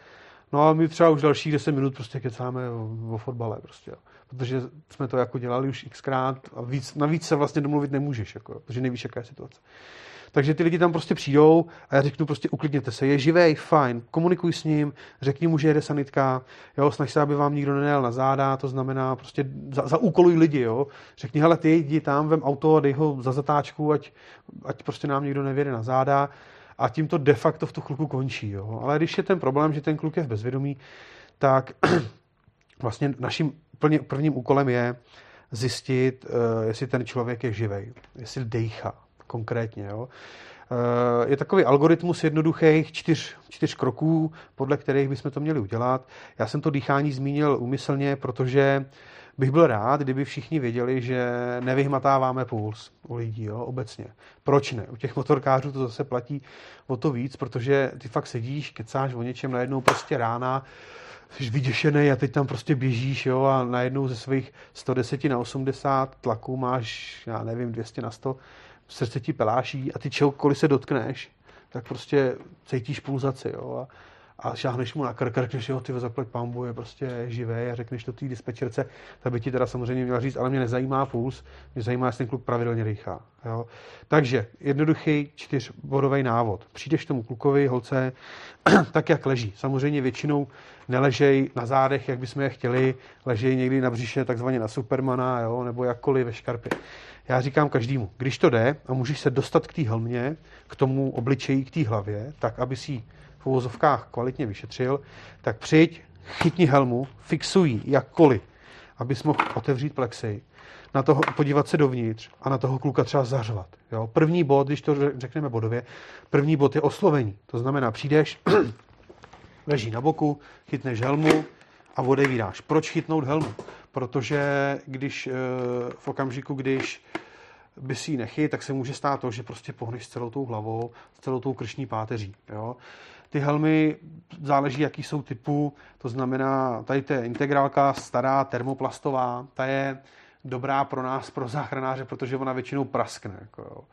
No a my třeba už dalších 10 minut prostě kecáme o, o fotbale prostě, jo. protože jsme to jako dělali už xkrát a víc, navíc se vlastně domluvit nemůžeš, jako, protože nevíš, jaká je situace. Takže ty lidi tam prostě přijdou a já řeknu prostě uklidněte se, je živej, fajn, komunikuj s ním, řekni mu, že jede sanitka, jo, snaž se, aby vám nikdo nenajel na záda, to znamená prostě za, za úkoluj lidi, jo. Řekni, hele, ty jdi tam, vem auto a dej ho za zatáčku, ať, ať prostě nám nikdo nevěde na záda a tím to de facto v tu chvilku končí. Jo. Ale když je ten problém, že ten kluk je v bezvědomí, tak vlastně naším prvním úkolem je zjistit, eh, jestli ten člověk je živej, jestli dejchá konkrétně. Jo. Eh, je takový algoritmus jednoduchých čtyř, čtyř kroků, podle kterých bychom to měli udělat. Já jsem to dýchání zmínil úmyslně, protože bych byl rád, kdyby všichni věděli, že nevyhmatáváme puls u lidí jo, obecně. Proč ne? U těch motorkářů to zase platí o to víc, protože ty fakt sedíš, kecáš o něčem, najednou prostě rána, jsi vyděšený a teď tam prostě běžíš jo, a najednou ze svých 110 na 80 tlaků máš, já nevím, 200 na 100, srdce ti peláší a ty čehokoliv se dotkneš, tak prostě cítíš pulzaci. Jo, a a šáhneš mu na krk, řekneš, jo, ty zaplať pambu je prostě živé a řekneš to té dispečerce, ta by ti teda samozřejmě měla říct, ale mě nezajímá puls, mě zajímá, jestli ten kluk pravidelně dýchá. Jo. Takže jednoduchý čtyřbodový návod. Přijdeš tomu klukovi, holce, tak, jak leží. Samozřejmě většinou neležej na zádech, jak bychom je chtěli, ležej někdy na břiše, takzvaně na Supermana, jo, nebo jakkoliv ve škarpě. Já říkám každému, když to jde a můžeš se dostat k té helmě, k tomu obličeji, k té hlavě, tak aby si v uvozovkách kvalitně vyšetřil, tak přijď, chytni helmu, fixuj jakkoliv, abys mohl otevřít plexy, na toho, podívat se dovnitř a na toho kluka třeba zařvat. Jo? První bod, když to řekneme bodově, první bod je oslovení. To znamená, přijdeš, leží na boku, chytneš helmu a odevíráš. Proč chytnout helmu? Protože když eh, v okamžiku, když by si ji nechyt, tak se může stát to, že prostě pohneš celou tou hlavou, celou tou kršní páteří. Jo? Ty helmy záleží, jaký jsou typu, to znamená, tady to je integrálka stará, termoplastová, ta je dobrá pro nás, pro záchranáře, protože ona většinou praskne. Jako jo.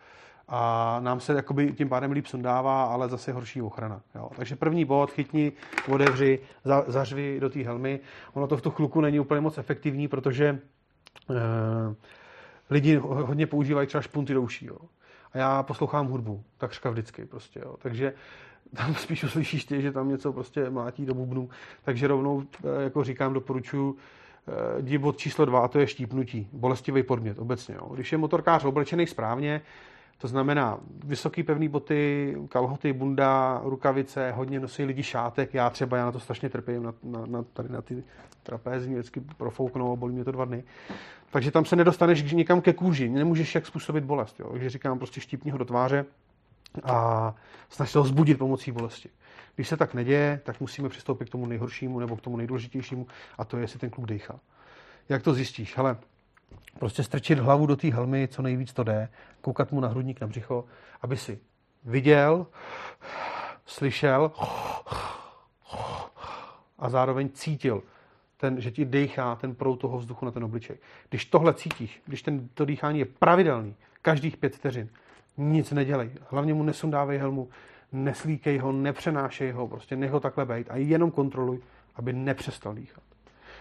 A nám se jakoby tím pádem líp sundává, ale zase horší ochrana. Jo. Takže první bod, chytni, otevři, za, zařvi do té helmy. Ono to v tu chluku není úplně moc efektivní, protože eh, lidi hodně používají třeba špunty do uší. Jo. A já poslouchám hudbu, takřka vždycky prostě. Jo. Takže tam spíš uslyšíš ty, že tam něco prostě mlátí do bubnu. Takže rovnou, eh, jako říkám, doporučuji eh, jdi bod číslo dva, a to je štípnutí, bolestivý podmět obecně. Jo. Když je motorkář oblečený správně, to znamená vysoký pevný boty, kalhoty, bunda, rukavice, hodně nosí lidi šátek, já třeba, já na to strašně trpím, na, na, na, tady na ty trapézy vždycky profouknou a bolí mě to dva dny. Takže tam se nedostaneš nikam ke kůži, nemůžeš jak způsobit bolest. Jo. Takže říkám prostě štípni ho do tváře, a snaž se ho zbudit pomocí bolesti. Když se tak neděje, tak musíme přistoupit k tomu nejhoršímu nebo k tomu nejdůležitějšímu a to je, jestli ten kluk dýchá. Jak to zjistíš? Hele, prostě strčit hlavu do té helmy, co nejvíc to jde, koukat mu na hrudník, na břicho, aby si viděl, slyšel a zároveň cítil, ten, že ti dechá ten proud toho vzduchu na ten obličej. Když tohle cítíš, když ten, to dýchání je pravidelný, každých pět vteřin, nic nedělej. Hlavně mu nesundávej helmu, neslíkej ho, nepřenášej ho, prostě nech ho takhle bejt a jenom kontroluj, aby nepřestal dýchat.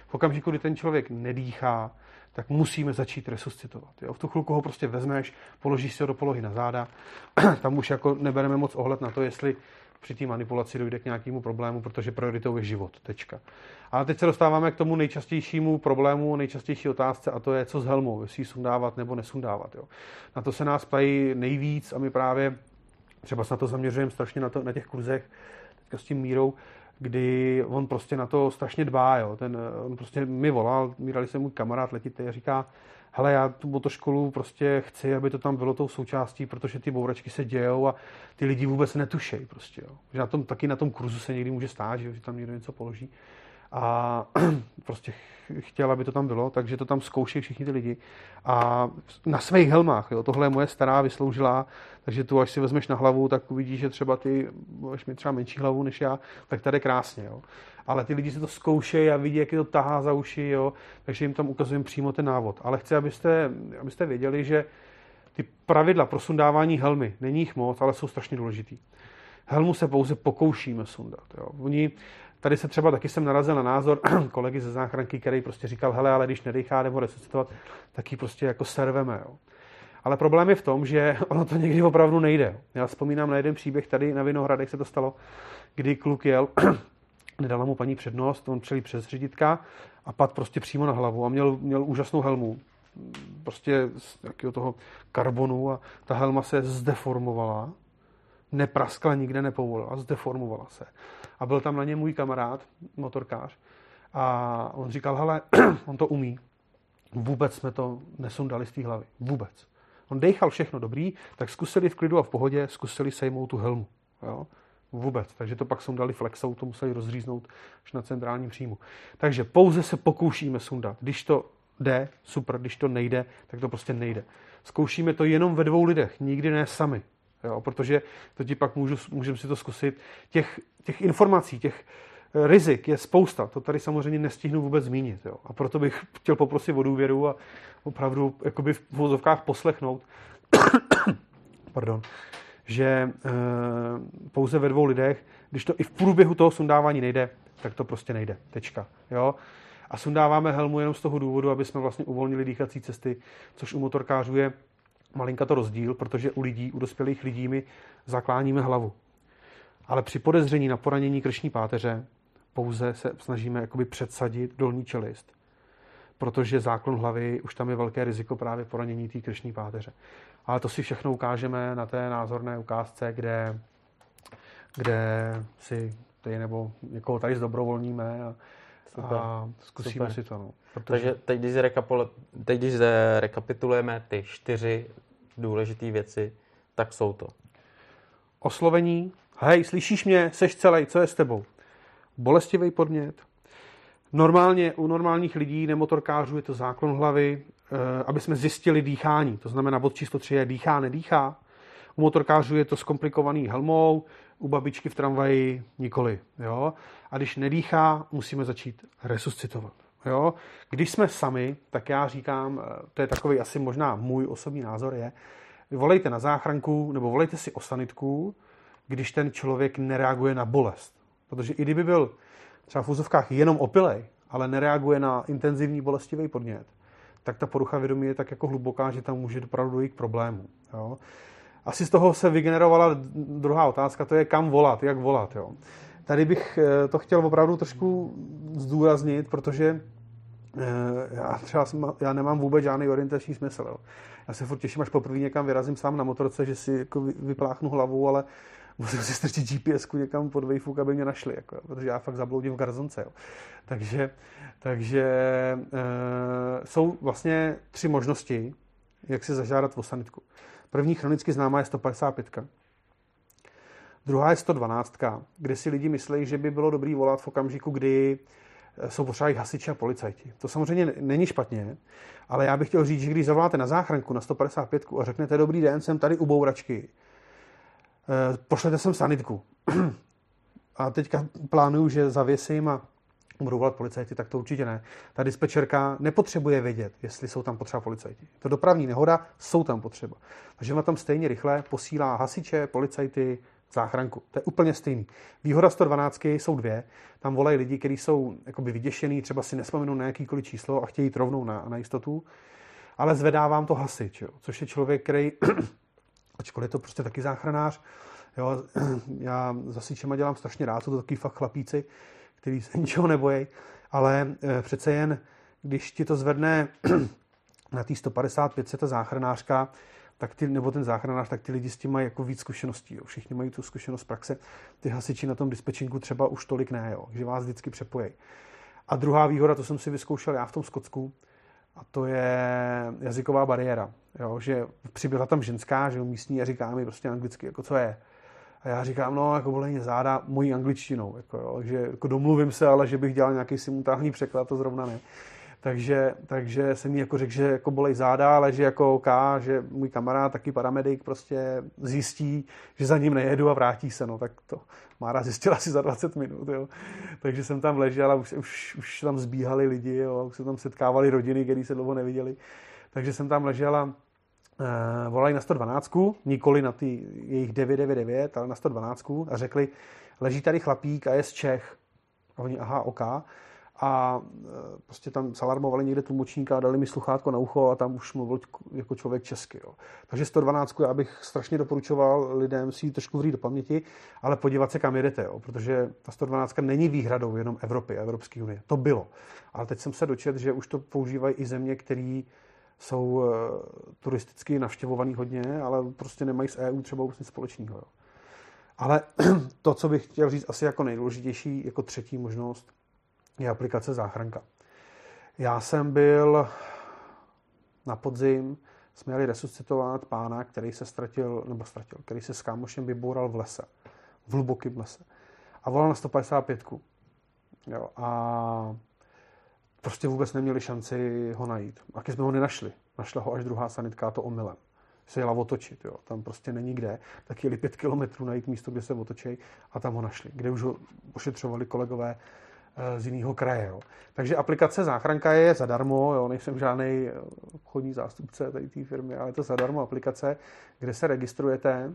V okamžiku, kdy ten člověk nedýchá, tak musíme začít resuscitovat. Jo? V tu chvilku ho prostě vezmeš, položíš ho do polohy na záda, tam už jako nebereme moc ohled na to, jestli při té manipulaci dojde k nějakému problému, protože prioritou je život. Tečka. Ale teď se dostáváme k tomu nejčastějšímu problému, nejčastější otázce, a to je, co s helmou, jestli ji sundávat nebo nesundávat. Jo. Na to se nás ptají nejvíc a my právě třeba se na to zaměřujeme strašně na, to, na těch kurzech teďka s tím mírou, kdy on prostě na to strašně dbá. Jo. Ten, on prostě mi volal, mírali se můj kamarád letitý a říká, hele, já tu motoškolu prostě chci, aby to tam bylo tou součástí, protože ty bouračky se dějou a ty lidi vůbec netušejí prostě, jo. Že na tom, taky na tom kurzu se někdy může stát, že, že tam někdo něco položí a prostě chtěl, aby to tam bylo, takže to tam zkouší všichni ty lidi. A na svých helmách, jo, tohle je moje stará vysloužila, takže tu, až si vezmeš na hlavu, tak uvidíš, že třeba ty, až mi třeba menší hlavu než já, tak tady krásně. Jo. Ale ty lidi si to zkoušejí a vidí, jak je to tahá za uši, jo, takže jim tam ukazujeme přímo ten návod. Ale chci, abyste, abyste věděli, že ty pravidla pro sundávání helmy, není jich moc, ale jsou strašně důležitý. Helmu se pouze pokoušíme sundat. Jo. Oni Tady se třeba taky jsem narazil na názor kolegy ze záchranky, který prostě říkal, hele, ale když nedechá nebo resuscitovat, tak ji prostě jako serveme. Jo. Ale problém je v tom, že ono to někdy opravdu nejde. Já vzpomínám na jeden příběh tady na Vinohradech se to stalo, kdy kluk jel, nedala mu paní přednost, on přelí přes řiditka a pad prostě přímo na hlavu a měl, měl úžasnou helmu, prostě z nějakého toho karbonu a ta helma se zdeformovala nepraskla, nikde nepovolila, zdeformovala se. A byl tam na ně můj kamarád, motorkář, a on říkal, hele, on to umí. Vůbec jsme to nesundali z té hlavy. Vůbec. On dechal všechno dobrý, tak zkusili v klidu a v pohodě, zkusili sejmout tu helmu. Jo? Vůbec. Takže to pak sundali flexou, to museli rozříznout až na centrálním příjmu. Takže pouze se pokoušíme sundat. Když to jde, super, když to nejde, tak to prostě nejde. Zkoušíme to jenom ve dvou lidech, nikdy ne sami. Jo, protože to ti pak můžu, můžeme si to zkusit. Těch, těch informací, těch eh, rizik je spousta. To tady samozřejmě nestihnu vůbec zmínit. Jo. A proto bych chtěl poprosit o důvěru a opravdu jakoby v vozovkách poslechnout. Pardon že e, pouze ve dvou lidech, když to i v průběhu toho sundávání nejde, tak to prostě nejde. Tečka. Jo? A sundáváme helmu jenom z toho důvodu, aby jsme vlastně uvolnili dýchací cesty, což u motorkářů je malinka to rozdíl, protože u lidí, u dospělých lidí my zakláníme hlavu. Ale při podezření na poranění krční páteře pouze se snažíme jakoby předsadit dolní čelist, protože záklon hlavy už tam je velké riziko právě poranění té krční páteře. Ale to si všechno ukážeme na té názorné ukázce, kde, kde si ty nebo někoho tady zdobrovolníme a, Super. a zkusíme Super. si to. No. Protože... Takže teď když, rekapul... teď, když rekapitulujeme ty čtyři důležité věci, tak jsou to. Oslovení. Hej, slyšíš mě, seš celý, co je s tebou? Bolestivý podnět. Normálně u normálních lidí, nemotorkářů, je to záklon hlavy, Eh, aby jsme zjistili dýchání. To znamená, bod číslo 3 je dýchá, nedýchá. U motorkářů je to zkomplikovaný helmou, u babičky v tramvaji nikoli. Jo? A když nedýchá, musíme začít resuscitovat. Jo? Když jsme sami, tak já říkám, eh, to je takový asi možná můj osobní názor, je, volejte na záchranku nebo volejte si o sanitku, když ten člověk nereaguje na bolest. Protože i kdyby byl třeba v úzovkách jenom opilej, ale nereaguje na intenzivní bolestivý podnět, tak ta porucha vědomí je tak jako hluboká, že tam může opravdu dojít k problému. Jo. Asi z toho se vygenerovala druhá otázka, to je kam volat, jak volat. Jo. Tady bych eh, to chtěl opravdu trošku zdůraznit, protože eh, já třeba jsem, já nemám vůbec žádný orientační smysl. Jo. Já se furt těším, až poprvé někam vyrazím sám na motorce, že si jako vypláchnu hlavu, ale musím si strčit GPS někam pod vejfuk, aby mě našli, jako, protože já fakt zabloudím v garzonce. Jo. Takže, takže e, jsou vlastně tři možnosti, jak si zažádat o sanitku. První chronicky známá je 155. Druhá je 112, kde si lidi myslí, že by bylo dobrý volat v okamžiku, kdy eh, jsou potřeba i hasiči a policajti. To samozřejmě není špatně, ale já bych chtěl říct, že když zavoláte na záchranku na 155 a řeknete dobrý den, jsem tady u bouračky, Eh, pošlete sem sanitku. a teďka plánuju, že zavěsím a budu volat policajty, tak to určitě ne. Ta dispečerka nepotřebuje vědět, jestli jsou tam potřeba policajti. To dopravní nehoda, jsou tam potřeba. Takže ona tam stejně rychle posílá hasiče, policajty, záchranku. To je úplně stejný. Výhoda 112 jsou dvě. Tam volají lidi, kteří jsou jakoby vyděšený, třeba si nespomenou na jakýkoliv číslo a chtějí jít rovnou na, na jistotu. Ale zvedá vám to hasič, jo, což je člověk, který ačkoliv je to prostě taky záchranář. Jo, já za Sičema dělám strašně rád, jsou to taky fakt chlapíci, kteří se ničeho nebojí, ale eh, přece jen, když ti to zvedne na té 155 ta záchranářka, tak ty, nebo ten záchranář, tak ty lidi s tím mají jako víc zkušeností. Jo. Všichni mají tu zkušenost z praxe. Ty hasiči na tom dispečinku třeba už tolik ne, jo, že vás vždycky přepojí. A druhá výhoda, to jsem si vyzkoušel já v tom Skotsku, a to je jazyková bariéra. Jo, že přibyla tam ženská, že místní a říká mi prostě anglicky, jako co je. A já říkám, no, jako bolení záda mojí angličtinou, jako, jo, že jako domluvím se, ale že bych dělal nějaký simultánní překlad, to zrovna ne. Takže, takže jsem jí jako řekl, že jako bolej záda, ale že jako OK, že můj kamarád, taky paramedik, prostě zjistí, že za ním nejedu a vrátí se. No, tak to Mára zjistila asi za 20 minut. Jo. Takže jsem tam ležel a už, už, už tam zbíhali lidi, jo, už se tam setkávali rodiny, které se dlouho neviděli. Takže jsem tam ležel a volali na 112, nikoli na ty jejich 999, ale na 112 a řekli, leží tady chlapík a je z Čech. A oni, aha, OK a e, prostě tam zalarmovali někde tlumočníka dali mi sluchátko na ucho a tam už mluvil jako člověk česky. Jo. Takže 112 já bych strašně doporučoval lidem si ji trošku vrít do paměti, ale podívat se, kam jedete, jo, protože ta 112 není výhradou jenom Evropy a Evropské unie. To bylo. Ale teď jsem se dočet, že už to používají i země, které jsou e, turisticky navštěvovaný hodně, ale prostě nemají s EU třeba nic společného. Jo. Ale to, co bych chtěl říct asi jako nejdůležitější, jako třetí možnost, je aplikace záchranka. Já jsem byl na podzim, jsme jeli resuscitovat pána, který se ztratil, nebo ztratil, který se s kámošem vyboural v lese, v hlubokém lese. A volal na 155. Jo, a prostě vůbec neměli šanci ho najít. A když jsme ho nenašli. Našla ho až druhá sanitka, to omylem. Se jela otočit, jo. tam prostě není kde. Tak jeli pět kilometrů najít místo, kde se otočí a tam ho našli. Kde už ho ošetřovali kolegové eh, z jiného kraje. Jo. Takže aplikace záchranka je zadarmo, jo. nejsem žádný eh, obchodní zástupce tady té firmy, ale je to zadarmo aplikace, kde se registrujete,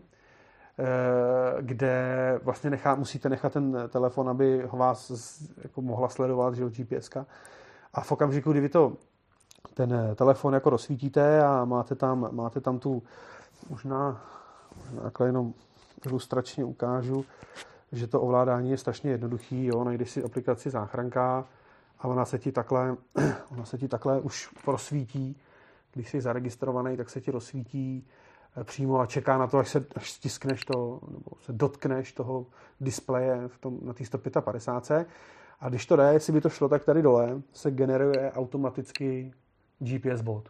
eh, kde vlastně nechá, musíte nechat ten telefon, aby ho vás jako mohla sledovat, že GPS. A v okamžiku, kdy vy to ten telefon jako rozsvítíte a máte tam, máte tam tu, možná, možná jenom ilustračně ukážu, že to ovládání je strašně jednoduchý, jo, najdeš si aplikaci záchranka a ona se ti takhle, ona se ti takhle už rozsvítí, když jsi zaregistrovaný, tak se ti rozsvítí eh, přímo a čeká na to, až se až stiskneš to, nebo se dotkneš toho displeje v tom, na té 155. A když to jde, jestli by to šlo, tak tady dole se generuje automaticky GPS bod.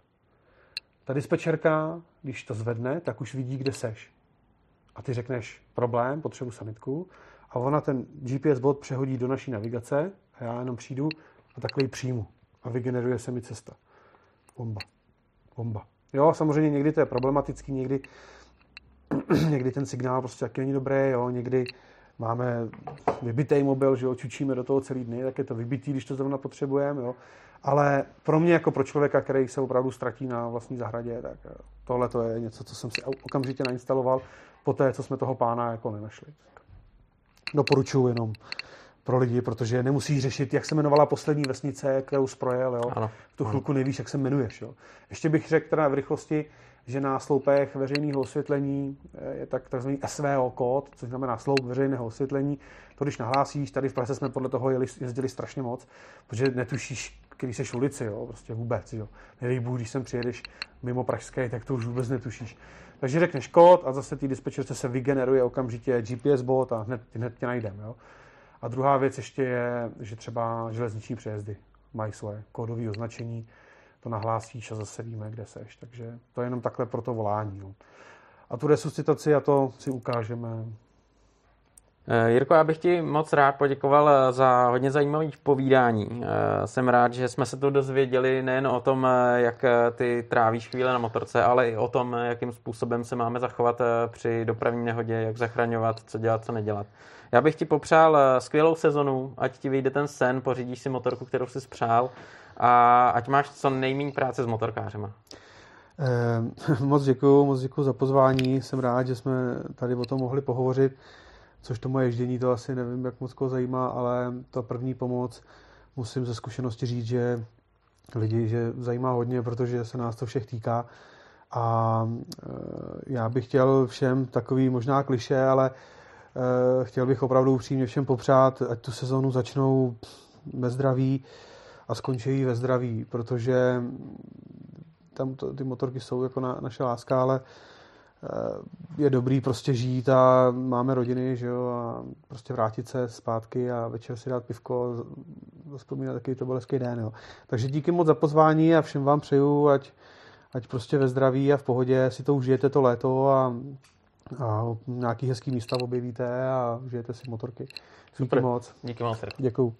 Ta dispečerka, když to zvedne, tak už vidí, kde seš. A ty řekneš problém, potřebuji sanitku a ona ten GPS bod přehodí do naší navigace a já jenom přijdu a takhle ji přijmu a vygeneruje se mi cesta. Bomba. Bomba. Jo, samozřejmě někdy to je problematický, někdy, někdy ten signál prostě taky není dobrý, jo, někdy máme vybitý mobil, že jo, čučíme do toho celý dny, tak je to vybitý, když to zrovna potřebujeme, jo. Ale pro mě, jako pro člověka, který se opravdu ztratí na vlastní zahradě, tak eh, tohle to je něco, co jsem si okamžitě nainstaloval po té, co jsme toho pána jako nenašli. Doporučuji jenom pro lidi, protože nemusí řešit, jak se jmenovala poslední vesnice, kterou sprojel. Jo? Ano. V tu chvilku nevíš, jak se jmenuješ. Jo? Ještě bych řekl teda v rychlosti, že na sloupech veřejného osvětlení eh, je tak takzvaný SVO kód, což znamená sloup veřejného osvětlení. To, když nahlásíš, tady v Praze jsme podle toho jeli, jezdili strašně moc, protože netušíš, který jsi ulici, jo, prostě vůbec, jo. Nedej Bůh, když sem přijedeš mimo Pražské, tak to už vůbec netušíš. Takže řekneš kód a zase té dispečerce se vygeneruje okamžitě GPS bot a hned, hned tě najdem, jo. A druhá věc ještě je, že třeba železniční přejezdy mají svoje kódové označení, to nahlásíš a zase víme, kde seš. Takže to je jenom takhle pro to volání. Jo. A tu resuscitaci a to si ukážeme Eh, Jirko, já bych ti moc rád poděkoval eh, za hodně zajímavý povídání. Eh, jsem rád, že jsme se tu dozvěděli nejen o tom, jak ty trávíš chvíle na motorce, ale i o tom, jakým způsobem se máme zachovat při dopravní nehodě, jak zachraňovat, co dělat, co nedělat. Já bych ti popřál skvělou sezonu, ať ti vyjde ten sen, pořídíš si motorku, kterou jsi spřál a ať máš co nejméně práce s motorkářema. Eh, moc děkuji, moc děkuji za pozvání. Jsem rád, že jsme tady o tom mohli pohovořit což to moje ježdění to asi nevím, jak moc koho zajímá, ale to první pomoc musím ze zkušenosti říct, že lidi, že zajímá hodně, protože se nás to všech týká. A e, já bych chtěl všem takový možná kliše, ale e, chtěl bych opravdu upřímně všem popřát, ať tu sezonu začnou ve zdraví a skončí ve zdraví, protože tam to, ty motorky jsou jako na, naše láska, ale Eh, je dobrý prostě žít a máme rodiny, že jo, a prostě vrátit se zpátky a večer si dát pivko, vzpomínat taky to byl hezký den, jo. Takže díky moc za pozvání a všem vám přeju, ať, ať prostě ve zdraví a v pohodě si to užijete to léto a, a nějaký hezký místa objevíte a užijete si motorky. Super. Díky moc. Díky moc. Děkuju.